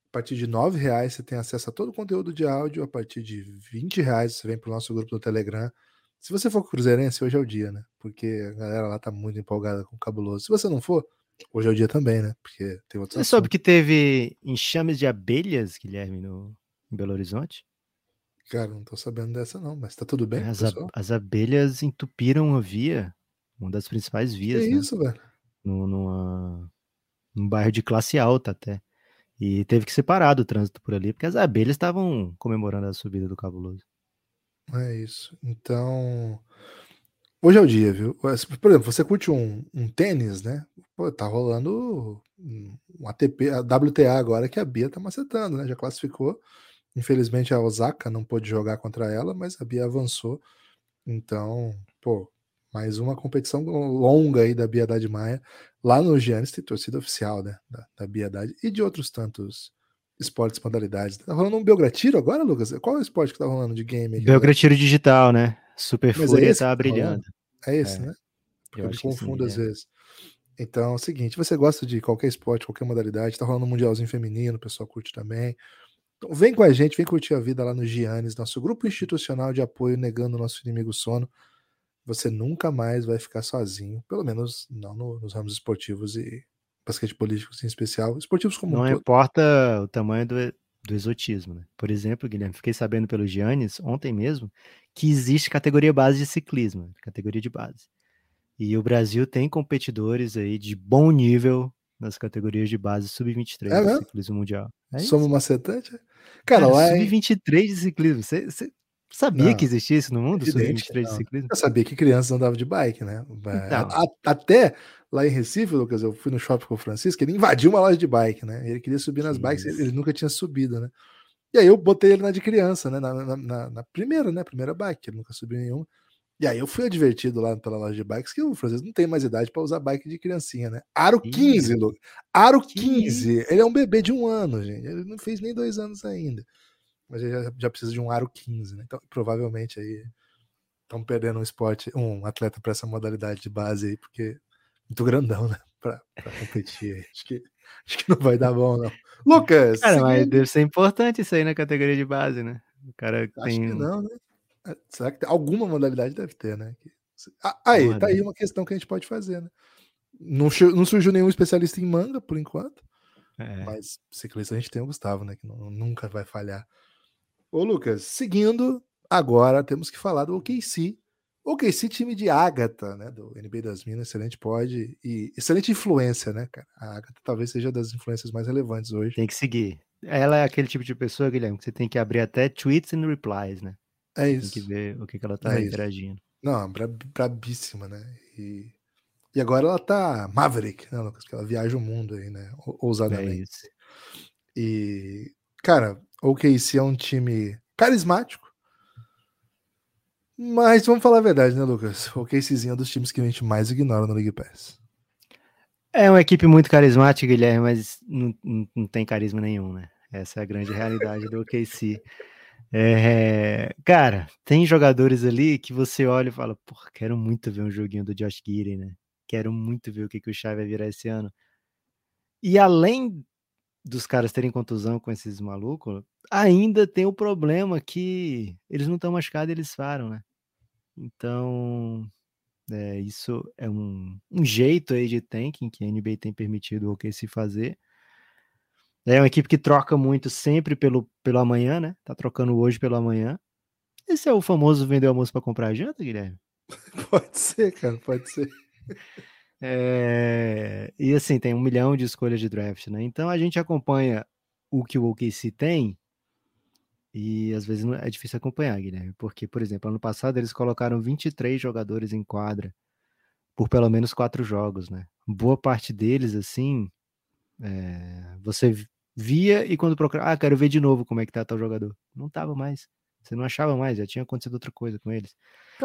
A partir de R$ reais você tem acesso a todo o conteúdo de áudio. A partir de R$ reais você vem para o nosso grupo do Telegram. Se você for cruzeirense, hoje é o dia, né? Porque a galera lá tá muito empolgada com o cabuloso. Se você não for, hoje é o dia também, né? Porque tem outros. Você assuntos. soube que teve enxames de abelhas, Guilherme, no em Belo Horizonte? Cara, não tô sabendo dessa não, mas tá tudo bem, as, as abelhas entupiram a via uma das principais vias. Que né? isso, velho? No, numa, num bairro de classe alta até. E teve que separar do trânsito por ali, porque as abelhas estavam comemorando a subida do Cabuloso. É isso. Então. Hoje é o dia, viu? Por exemplo, você curte um, um tênis, né? Pô, tá rolando um ATP, a WTA agora que a Bia tá macetando, né? Já classificou. Infelizmente a Osaka não pôde jogar contra ela, mas a Bia avançou. Então, pô, mais uma competição longa aí da Biedade Maia. Lá no Giannis tem torcida oficial, né? Da, da Biedade e de outros tantos esportes, modalidades. Tá rolando um Belgratiro agora, Lucas? Qual é o esporte que tá rolando de game? Belgratiro digital, né? Super Mas Fúria é tá, tá brilhando. É esse, é. né? Porque eu, eu me confundo sim, às é. vezes. Então é o seguinte: você gosta de qualquer esporte, qualquer modalidade, tá rolando um Mundialzinho Feminino, o pessoal curte também. Então vem com a gente, vem curtir a vida lá no Giannis, nosso grupo institucional de apoio negando o nosso inimigo sono você nunca mais vai ficar sozinho, pelo menos não no, nos ramos esportivos e basquete políticos em especial, esportivos como Não um importa o tamanho do, do exotismo, né? Por exemplo, Guilherme, fiquei sabendo pelo Giannis, ontem mesmo, que existe categoria base de ciclismo, categoria de base. E o Brasil tem competidores aí de bom nível nas categorias de base sub-23 é do ciclismo mundial. É Somos macetante? Cara, Cara lá sub-23 de ciclismo. Você Sabia não, que existia isso no mundo? Evidente, de ciclismo? Eu sabia que crianças andavam de bike, né? Então. A, até lá em Recife, Lucas, eu fui no shopping com o Francisco, ele invadiu uma loja de bike, né? Ele queria subir nas bikes, ele, ele nunca tinha subido, né? E aí eu botei ele na de criança, né? Na, na, na, na primeira, né? Primeira bike, ele nunca subiu nenhuma. E aí eu fui advertido lá pela loja de bikes que o Francisco não tem mais idade para usar bike de criancinha, né? Aro 15, Lucas. Aro 15. Ele é um bebê de um ano, gente. Ele não fez nem dois anos ainda mas já, já precisa de um aro 15, né? Então, provavelmente aí estão perdendo um esporte, um atleta para essa modalidade de base aí, porque muito grandão, né? Para competir. Acho que, acho que não vai dar bom, não. Lucas! Cara, seguindo... mas deve ser importante isso aí na categoria de base, né? O cara acho tem. que não, né? É, será que tem... alguma modalidade deve ter, né? Ah, aí, tá aí uma questão que a gente pode fazer, né? Não, não surgiu nenhum especialista em manga, por enquanto. É. Mas ciclista a gente tem o Gustavo, né? Que não, nunca vai falhar. Ô, Lucas, seguindo, agora temos que falar do OKC. OKC, time de Agatha, né? Do NBA das Minas, excelente pode e excelente influência, né, cara? A Agatha talvez seja das influências mais relevantes hoje. Tem que seguir. Ela é aquele tipo de pessoa, Guilherme, que você tem que abrir até tweets e replies, né? É isso. Tem que ver o que, que ela tá é interagindo. Não, brabíssima, né? E, e agora ela tá Maverick, né, Lucas? Que ela viaja o mundo aí, né? Ousadamente. É isso. E, cara, o OKC é um time carismático. Mas vamos falar a verdade, né, Lucas? O OKCzinho é um dos times que a gente mais ignora no League Pass. É uma equipe muito carismática, Guilherme, mas não, não, não tem carisma nenhum, né? Essa é a grande realidade do OKC. É, cara, tem jogadores ali que você olha e fala, pô, quero muito ver um joguinho do Josh Gidey, né? Quero muito ver o que, que o Shai vai virar esse ano. E além dos caras terem contusão com esses malucos, ainda tem o problema que eles não estão machucados, eles param, né? Então, é, isso é um, um, jeito aí de tanking que a NBA tem permitido o OKC fazer. É uma equipe que troca muito sempre pelo, pelo amanhã, né? Tá trocando hoje pelo amanhã. Esse é o famoso vender almoço para comprar janta, Guilherme? Pode ser, cara, pode ser. É... E assim, tem um milhão de escolhas de draft, né? Então a gente acompanha o que o OKC tem e às vezes é difícil acompanhar, Guilherme, porque, por exemplo, ano passado eles colocaram 23 jogadores em quadra por pelo menos quatro jogos, né? Boa parte deles, assim, é... você via e quando procurava, ah, quero ver de novo como é que tá tal jogador. Não tava mais. Você não achava mais, já tinha acontecido outra coisa com eles.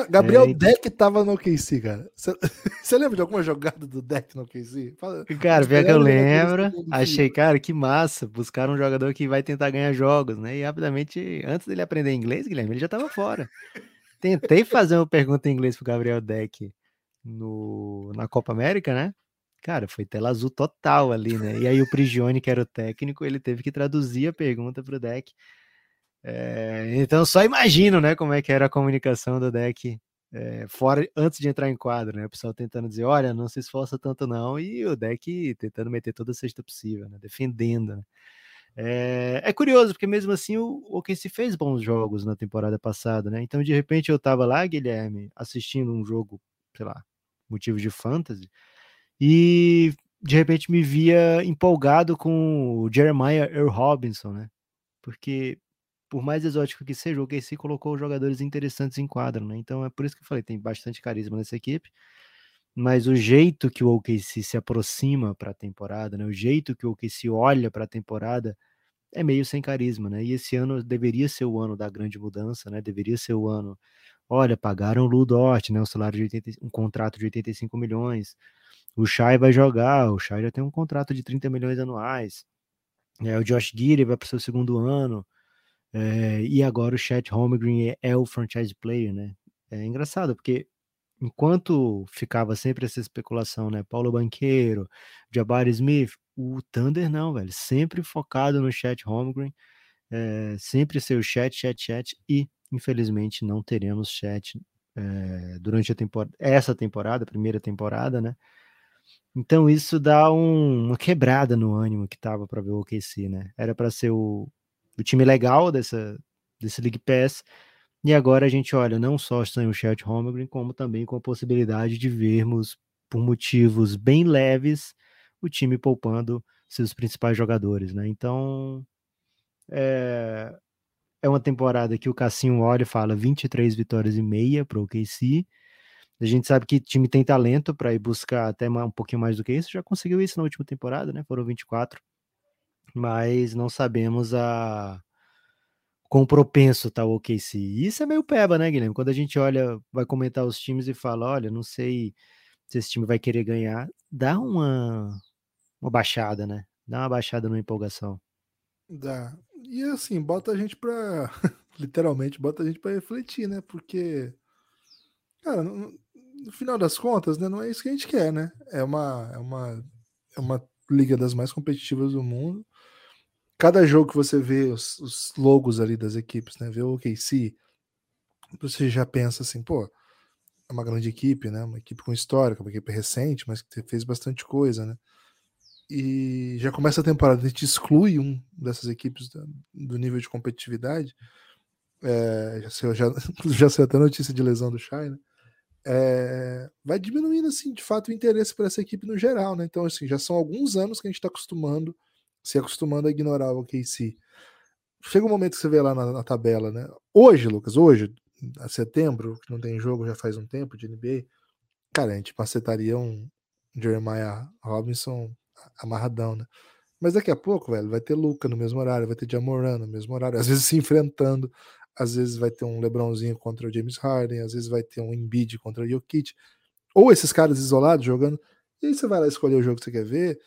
Gabriel é, Deck tava no OKC, cara. Você lembra de alguma jogada do Deck no OKC? Fala, cara, pior que eu lembro. Achei, cara, que massa. Buscar um jogador que vai tentar ganhar jogos, né? E rapidamente, antes dele aprender inglês, Guilherme, ele já tava fora. Tentei fazer uma pergunta em inglês pro Gabriel Deck no, na Copa América, né? Cara, foi tela azul total ali, né? E aí o Prigione, que era o técnico, ele teve que traduzir a pergunta pro deck. É, então só imagino, né, como é que era a comunicação do deck é, fora antes de entrar em quadro, né? O pessoal tentando dizer, olha, não se esforça tanto não, e o deck tentando meter toda a cesta possível, né? Defendendo. Né? É, é, curioso, porque mesmo assim o, o se fez bons jogos na temporada passada, né? Então, de repente, eu tava lá, Guilherme, assistindo um jogo, sei lá, motivo de fantasy, e de repente me via empolgado com o Jeremiah Earl Robinson, né? Porque por mais exótico que seja, o OKC colocou jogadores interessantes em quadro, né? Então é por isso que eu falei, tem bastante carisma nessa equipe. Mas o jeito que o OKC se aproxima para a temporada, né? O jeito que o OKC olha para a temporada é meio sem carisma, né? E esse ano deveria ser o ano da grande mudança, né? Deveria ser o ano. Olha, pagaram o Ludort, né? Um salário de 80, um contrato de 85 milhões o Shai vai jogar, o Shai já tem um contrato de 30 milhões anuais. É, o Josh Giddy vai para o seu segundo ano. É, e agora o Chet Holmgren é, é, o franchise player, né? É engraçado, porque enquanto ficava sempre essa especulação, né? Paulo Banqueiro, Jabari Smith, o Thunder não, velho. Sempre focado no Chet Holmgren. É, sempre ser o chat, chat, chat. E, infelizmente, não teremos chat é, durante a temporada, essa temporada, primeira temporada, né? Então isso dá um, uma quebrada no ânimo que tava para ver o OKC, né? Era para ser o, o, time legal dessa desse League Pass e agora a gente olha não só o Shet Holmgren, como também com a possibilidade de vermos por motivos bem leves o time poupando seus principais jogadores, né? Então é, é uma temporada que o Cassinho olha e fala 23 vitórias e meia para o OKC a gente sabe que time tem talento para ir buscar até um pouquinho mais do que isso. Já conseguiu isso na última temporada, né? Foram 24. Mas não sabemos a quão propenso tá o OKC. Isso é meio peba, né, Guilherme? Quando a gente olha, vai comentar os times e fala, olha, não sei se esse time vai querer ganhar, dá uma uma baixada, né? Dá uma baixada na empolgação. Dá. E assim, bota a gente para literalmente bota a gente para refletir, né? Porque cara, no final das contas, né, não é isso que a gente quer, né? É uma, é uma, é uma liga das mais competitivas do mundo. Cada jogo que você vê os, os logos ali das equipes, né? Vê o OKC, você já pensa assim, pô, é uma grande equipe, né? Uma equipe com história, uma equipe recente, mas que fez bastante coisa, né? E já começa a temporada, a gente exclui um dessas equipes do nível de competitividade. É, já, sei, já, já até notícia de lesão do Shai, né? é, vai diminuindo, assim, de fato, o interesse por essa equipe no geral, né? Então, assim, já são alguns anos que a gente está acostumando, se acostumando a ignorar o OKC. Chega um momento que você vê lá na, na, tabela, né? Hoje, Lucas, hoje, a setembro, que não tem jogo já faz um tempo de NBA, cara, a gente macetaria um Jeremiah Robinson amarradão, né? Mas daqui a pouco, velho, vai ter Luca no mesmo horário, vai ter Jamoran no mesmo horário, às vezes se enfrentando às vezes vai ter um LeBronzinho contra o James Harden, às vezes vai ter um Embiid contra o Jokic, ou esses caras isolados jogando. E aí você vai lá escolher o jogo que você quer ver,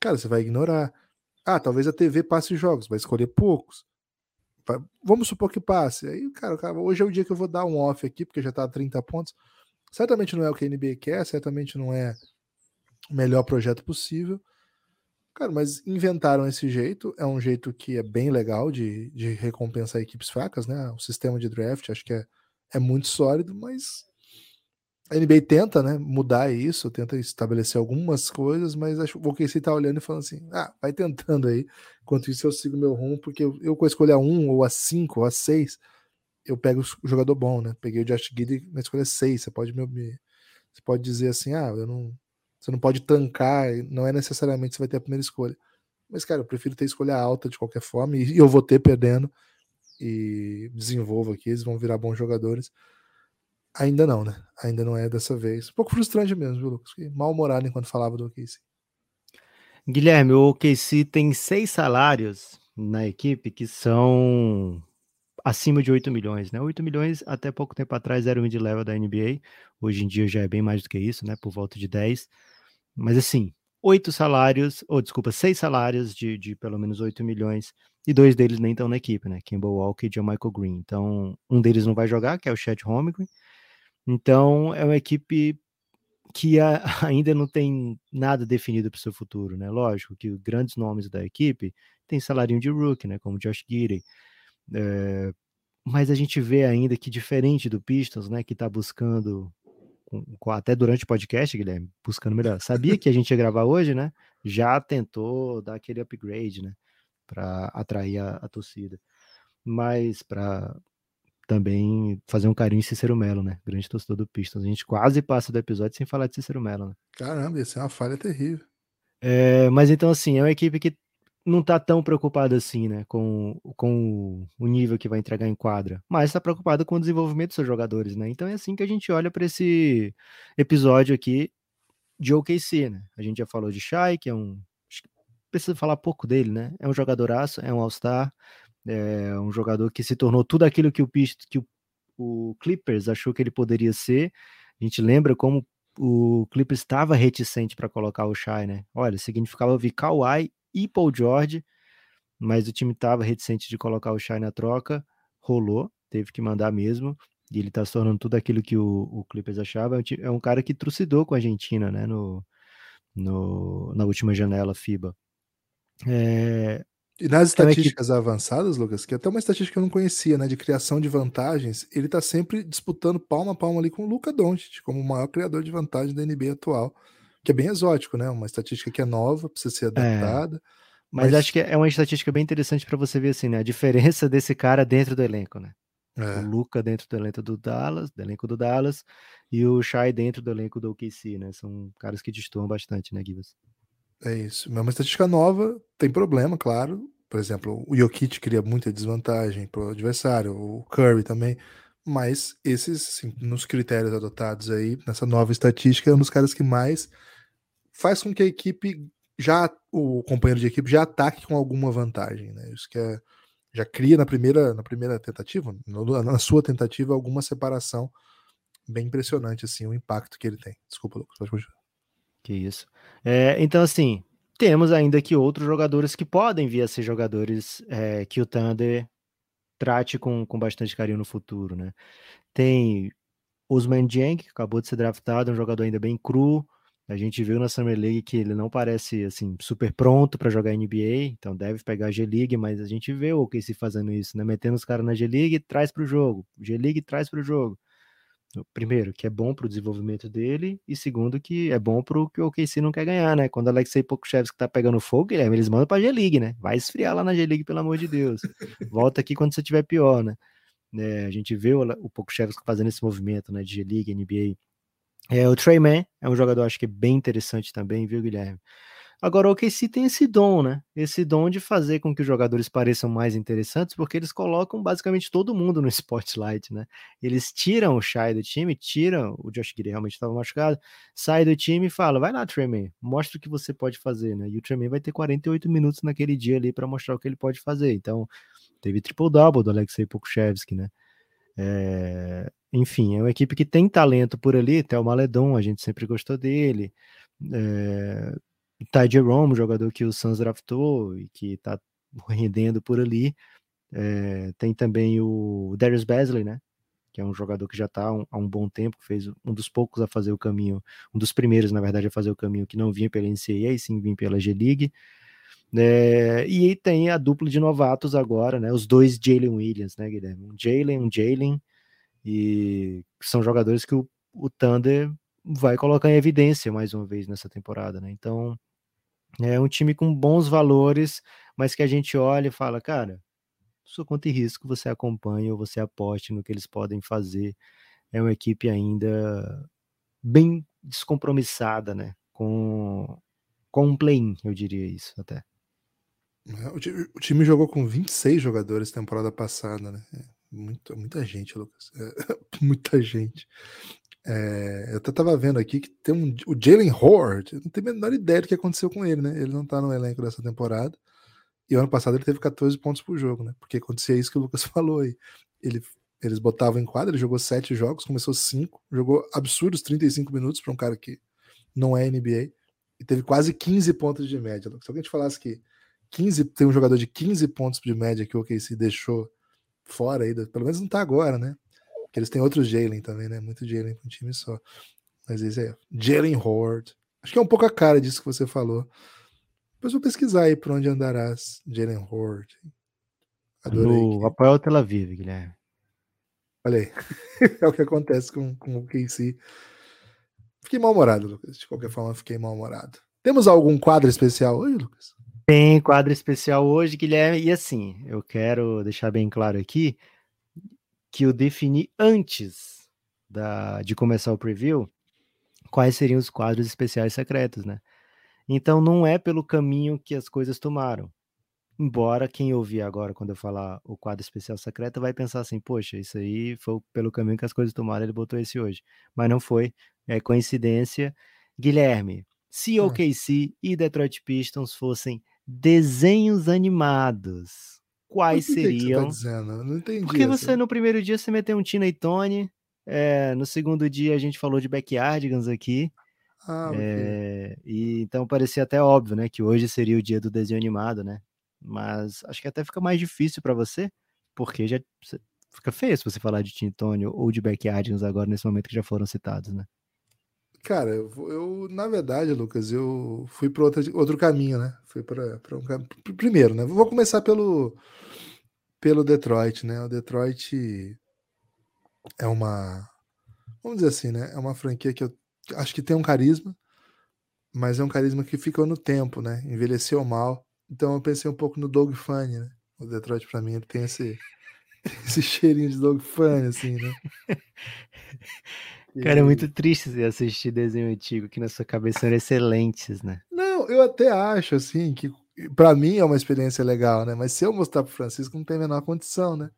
cara, você vai ignorar. Ah, talvez a TV passe jogos, vai escolher poucos. Vamos supor que passe. Aí, cara, cara, hoje é o dia que eu vou dar um off aqui, porque já tá a 30 pontos. Certamente não é o que a NBA quer, certamente não é o melhor projeto possível. Cara, mas inventaram esse jeito, é um jeito que é bem legal de, de recompensar equipes fracas, né? O sistema de draft acho que é, é muito sólido, mas a NBA tenta, né, mudar isso, tenta estabelecer algumas coisas, mas acho que o OKC tá olhando e falando assim, ah, vai tentando aí, enquanto isso eu sigo meu rumo, porque eu, eu com a escolha 1, ou a 5, ou a 6, eu pego o jogador bom, né, peguei o Josh Giddy na escolha 6, você pode me, você pode dizer assim, ah, eu não, você não pode tancar, não é necessariamente você vai ter a primeira escolha, mas cara, eu prefiro ter escolha alta de qualquer forma, e eu vou ter perdendo, e desenvolvo aqui, eles vão virar bons jogadores, Ainda não, né? Ainda não é dessa vez. Um pouco frustrante mesmo, viu, Lucas? Mal-humorado enquanto falava do OKC. Guilherme, o OKC tem seis salários na equipe que são acima de 8 milhões, né? 8 milhões até pouco tempo atrás era o mid-level da NBA, hoje em dia já é bem mais do que isso, né? Por volta de 10. Mas assim, oito salários, ou desculpa, seis salários de, de pelo menos 8 milhões, e dois deles nem estão na equipe, né? Kimball Walker e Michael Green. Então, um deles não vai jogar, que é o Chet Holmgren, então, é uma equipe que a, ainda não tem nada definido para o seu futuro, né? Lógico que grandes nomes da equipe têm salário de rookie, né? Como Josh Gidey. É, mas a gente vê ainda que diferente do Pistons, né? Que está buscando até durante o podcast, Guilherme, buscando melhor. Sabia que a gente ia gravar hoje, né? Já tentou dar aquele upgrade, né? Para atrair a, a torcida. Mas para também fazer um carinho em Cícero Melo, né? Grande torcedor do Pistons. A gente quase passa do episódio sem falar de Cícero Melo, né? Caramba, isso é uma falha terrível. É, mas então, assim, é uma equipe que não tá tão preocupada assim, né? Com, com o nível que vai entregar em quadra, mas está preocupada com o desenvolvimento dos seus jogadores, né? Então é assim que a gente olha para esse episódio aqui de OKC, né? A gente já falou de Shai, que é um. Precisa falar pouco dele, né? É um jogadoraço, é um All-Star, é um jogador que se tornou tudo aquilo que o, que o, o Clippers achou que ele poderia ser. A gente lembra como o Clippers estava reticente para colocar o Shai, né? Olha, significava ouvir Kawhi e Paul George, mas o time estava reticente de colocar o Shai na troca. Rolou, teve que mandar mesmo. E ele está se tornando tudo aquilo que o, o Clippers achava. É um é cara que trucidou com a Argentina, né? No, no, na última janela FIBA. É, e nas estatísticas avançadas, Lucas, que é até uma estatística que eu não conhecia, né, de criação de vantagens, ele tá sempre disputando palma a palma ali com o Luca Doncic, como o maior criador de vantagem da NBA atual, que é bem exótico, né? Uma estatística que é nova, precisa ser é. adaptada. É. Mas... mas... acho que é uma estatística bem interessante para você ver assim, né, a diferença desse cara dentro do elenco, né? É. O Luca dentro do elenco do Dallas, do elenco do Dallas, e o Shai dentro do elenco do OKC, né? São caras que destoam bastante, né, Gibas? É isso. Mas uma estatística nova tem problema, claro. Por exemplo, o Jokic cria muita desvantagem para o adversário, o Curry também. Mas esses, assim, nos critérios adotados aí, nessa nova estatística, é um dos caras que mais faz com que a equipe já, o companheiro de equipe já ataque com alguma vantagem, né? Isso que é, já cria na primeira, na primeira tentativa, na sua tentativa, alguma separação bem impressionante, assim, o impacto que ele tem. Desculpa, Lucas, pode continuar. Que isso. É, então, assim, temos ainda que outros jogadores que podem vir a ser jogadores é, que o Thunder trate com, com bastante carinho no futuro, né? Tem Usman Jeng, que acabou de ser draftado, um jogador ainda bem cru. A gente viu na Summer League que ele não parece assim super pronto para jogar NBA, então deve pegar a G-League, mas a gente vê o OKC fazendo isso, né? Metendo os caras na G-League, traz para o jogo. G-League traz para o jogo primeiro, que é bom para o desenvolvimento dele, e segundo, que é bom para o que o OKC não quer ganhar, né? Quando Alexei Pokushevski tá pegando fogo, Guilherme, eles mandam para a G-League, né? Vai esfriar lá na G-League, pelo amor de Deus. Volta aqui quando você tiver pior, né? É, a gente vê o, o Pokushevski fazendo esse movimento, né? De G-League, NBA. É, o Trey Man é um jogador, acho que é bem interessante também, viu, Guilherme? Agora, o OKC tem esse dom, né? Esse dom de fazer com que os jogadores pareçam mais interessantes, porque eles colocam basicamente todo mundo no spotlight, né? Eles tiram o Shai do time, tiram o Josh Gidey realmente estava machucado, sai do time e fala: vai lá, Tremaine, mostra o que você pode fazer, né? E o Tremaine vai ter 48 minutos naquele dia ali para mostrar o que ele pode fazer. Então, teve triple-double do Alexei Pokushevski, né? É... Enfim, é uma equipe que tem talento por ali, até o Maledon, a gente sempre gostou dele. É, Ty Jerome, jogador que o Suns draftou e que está rendendo por ali. É, tem também o Darius Basley, né? Que é um jogador que já está há um bom tempo, fez um dos poucos a fazer o caminho, um dos primeiros, na verdade, a fazer o caminho que não vinha pela NCAA, e sim vinha pela G-League. É, e tem a dupla de novatos agora, né? Os dois Jalen Williams, né, Guilherme? Um Jalen, um Jalen, e são jogadores que o, o Thunder vai colocar em evidência mais uma vez nessa temporada, né? Então é um time com bons valores, mas que a gente olha e fala, cara, sua conta e risco, você acompanha ou você aposte no que eles podem fazer. É uma equipe ainda bem descompromissada, né? Com, com um play-in, eu diria isso até. É, o time, o time, jogou com 26 jogadores temporada passada, né? É, muita, muita gente, Lucas. É, muita gente. É, eu até tava vendo aqui que tem um, o Jalen Horde, não tenho a menor ideia do que aconteceu com ele, né? Ele não tá no elenco dessa temporada. E ano passado ele teve 14 pontos por jogo, né? Porque acontecia isso que o Lucas falou aí. Ele, eles botavam em quadra, ele jogou 7 jogos, começou 5, jogou absurdos 35 minutos para um cara que não é NBA e teve quase 15 pontos de média. Se alguém te falasse que 15, tem um jogador de 15 pontos de média que o OKC deixou fora aí, pelo menos não tá agora, né? Eles têm outros Jalen também, né? Muito Jalen com um time só. Mas esse é Jalen Horde. Acho que é um pouco a cara disso que você falou. Depois vou pesquisar aí por onde andarás, Jalen Horde. Adorei. No que... Apoio Tel Aviv, Guilherme. Olha aí. é o que acontece com, com o KC. Fiquei mal-humorado, Lucas. De qualquer forma, fiquei mal-humorado. Temos algum quadro especial hoje, Lucas? Tem quadro especial hoje, Guilherme, e assim, eu quero deixar bem claro aqui que eu defini antes da, de começar o preview quais seriam os quadros especiais secretos, né? Então não é pelo caminho que as coisas tomaram. Embora quem ouvir agora, quando eu falar o quadro especial secreto, vai pensar assim, poxa, isso aí foi pelo caminho que as coisas tomaram, ele botou esse hoje. Mas não foi, é coincidência. Guilherme, se hum. OKC e Detroit Pistons fossem desenhos animados. Quais seriam? Que tá não entendi. Porque essa. você no primeiro dia você meteu um Tina e Tony, é, no segundo dia a gente falou de Backyardigans aqui. Ah, é, e então parecia até óbvio, né, que hoje seria o dia do desenho animado, né? Mas acho que até fica mais difícil para você, porque já fica feio se você falar de Tina Tony ou de Backyardigans agora nesse momento que já foram citados, né? Cara, eu, na verdade, Lucas, eu fui para outro, caminho, né? Fui para um primeiro, né? Vou começar pelo pelo Detroit, né? O Detroit é uma vamos dizer assim, né? É uma franquia que eu acho que tem um carisma, mas é um carisma que ficou no tempo, né? Envelheceu mal. Então eu pensei um pouco no Doug Funny, né? O Detroit para mim ele tem esse esse cheirinho de Doug Funny assim, né? Cara, é muito triste assistir desenho antigo que na sua cabeça são excelentes, né? Não, eu até acho, assim, que para mim é uma experiência legal, né? Mas se eu mostrar pro Francisco, não tem a menor condição, né?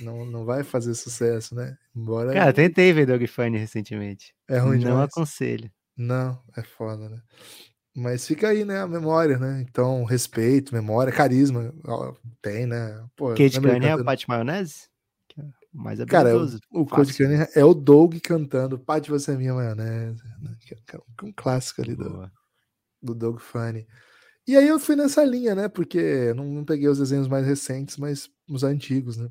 Não, não vai fazer sucesso, né? Embora. Cara, tentei ver Dog Funny recentemente. É ruim Não demais. aconselho. Não, é foda, né? Mas fica aí, né? A memória, né? Então, respeito, memória, carisma. Tem, né? Pô, Kate Cunningham é o Pat Maionese? Mais habilidoso. Cara, o, o Cunningham é o Doug cantando Pai de Você é Minha Maionese. Né? Que é um clássico ali do, do Doug Funny. E aí eu fui nessa linha, né? Porque não, não peguei os desenhos mais recentes, mas os antigos, né?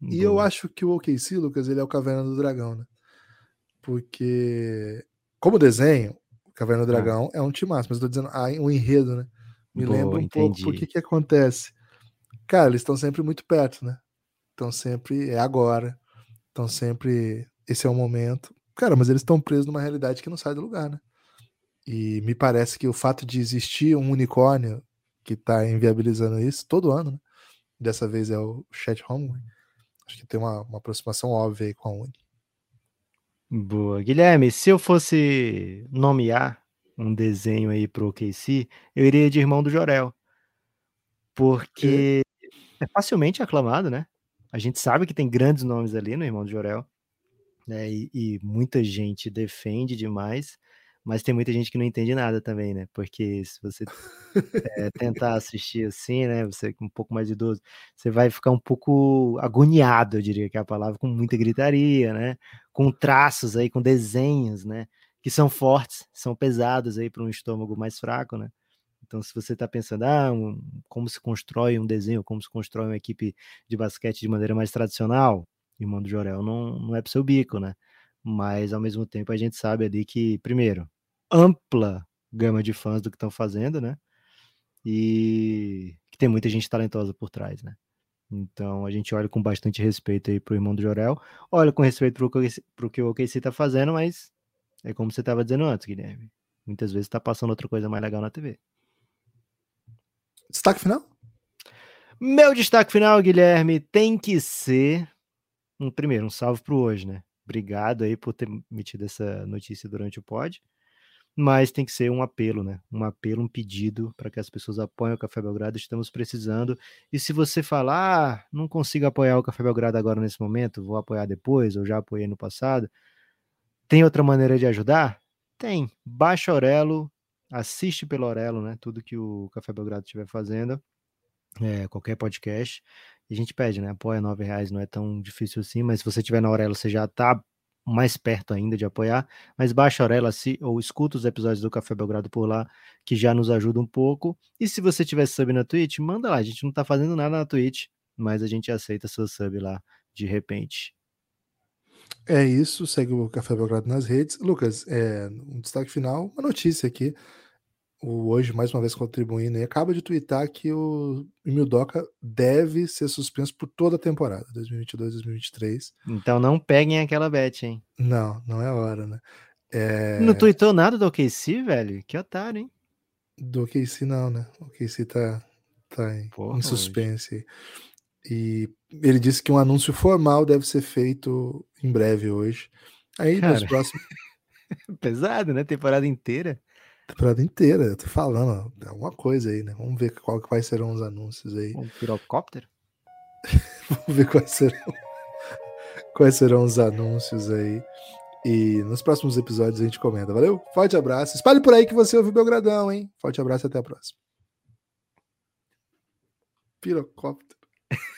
Boa. E eu acho que o OKC, Lucas, ele é o Caverna do Dragão, né? Porque, como desenho, o Caverna do ah. Dragão ah. é um timaço, mas eu tô dizendo, ah, um enredo, né? Me Boa, lembra um entendi. pouco porque que acontece. Cara, eles estão sempre muito perto, né? Então sempre é agora. Então sempre esse é o momento. Cara, mas eles estão presos numa realidade que não sai do lugar, né? E me parece que o fato de existir um unicórnio que está inviabilizando isso todo ano, né? Dessa vez é o Chat Home. Acho que tem uma, uma aproximação óbvia aí com a Uni. Boa. Guilherme, se eu fosse nomear um desenho aí pro OKC, eu iria de Irmão do Jorel. Porque é, é facilmente aclamado, né? A gente sabe que tem grandes nomes ali no Irmão do Jorel, né? E, e, muita gente defende demais, mas tem muita gente que não entende nada também, né? Porque se você é, tentar assistir assim, né? Você um pouco mais idoso, você vai ficar um pouco agoniado, eu diria que é a palavra, com muita gritaria, né? Com traços aí, com desenhos, né? Que que são fortes, são pesados aí para um estômago mais fraco, né? Então, se você está pensando, ah, um, como se constrói um desenho, como se constrói uma equipe de basquete de maneira mais tradicional, irmão do Jorel, não, não é para seu bico, né? Mas, ao mesmo tempo, a gente sabe ali que, primeiro, ampla gama de fãs do que estão fazendo, né? E que tem muita gente talentosa por trás, né? Então a gente olha com bastante respeito aí pro irmão do Jorel, olha com respeito pro, pro que o OKC tá fazendo, mas é como você estava dizendo antes, Guilherme. Muitas vezes tá passando outra coisa mais legal na TV. Destaque final? Meu destaque final, Guilherme, tem que ser um primeiro, um salve pro hoje, né? Obrigado aí por ter metido essa notícia durante o pod mas tem que ser um apelo, né? Um apelo, um pedido para que as pessoas apoiem o Café Belgrado. Estamos precisando. E se você falar, ah, não consigo apoiar o Café Belgrado agora nesse momento, vou apoiar depois, ou já apoiei no passado, tem outra maneira de ajudar? Tem. Baixa Orelo, assiste pelo Orelo, né? Tudo que o Café Belgrado estiver fazendo, é, qualquer podcast. E a gente pede, né? Apoia nove reais, não é tão difícil assim, mas se você estiver na Orelo, você já está mais perto ainda de apoiar, mas baixa a Orela se, ou escuta os episódios do Café Belgrado por lá, que já nos ajuda um pouco. E se você tiver sub na Twitch, manda lá. A gente não tá fazendo nada na Twitch, mas a gente aceita seu sub lá de repente. É isso, segue o Café Belgrado nas redes. Lucas, é, um destaque final, uma notícia aqui o hoje, mais uma vez contribuindo, e acaba de twittar que o Mildoca deve ser suspenso por toda a temporada, 2022-2023. Então não peguem aquela bet, hein? Não, não é hora, né? É... Não tweetou nada do OKC, velho? Que otário, hein? Do OKC não, né? O OKC tá, tá em, Porra, em suspense. Hoje. E ele disse que um anúncio formal deve ser feito em breve hoje. Aí, Cara, nos próximos... Pesado, né? Temporada inteira temporada inteira, eu tô falando, alguma coisa aí, né? Vamos ver qual, quais serão os anúncios aí. Um pirocóptero? Vamos ver quais serão, quais serão os anúncios aí. E nos próximos episódios a gente comenta. Valeu? Forte abraço. Espalhe por aí que você ouviu Belgradão, hein? Forte abraço e até a próxima. Pirocóptero.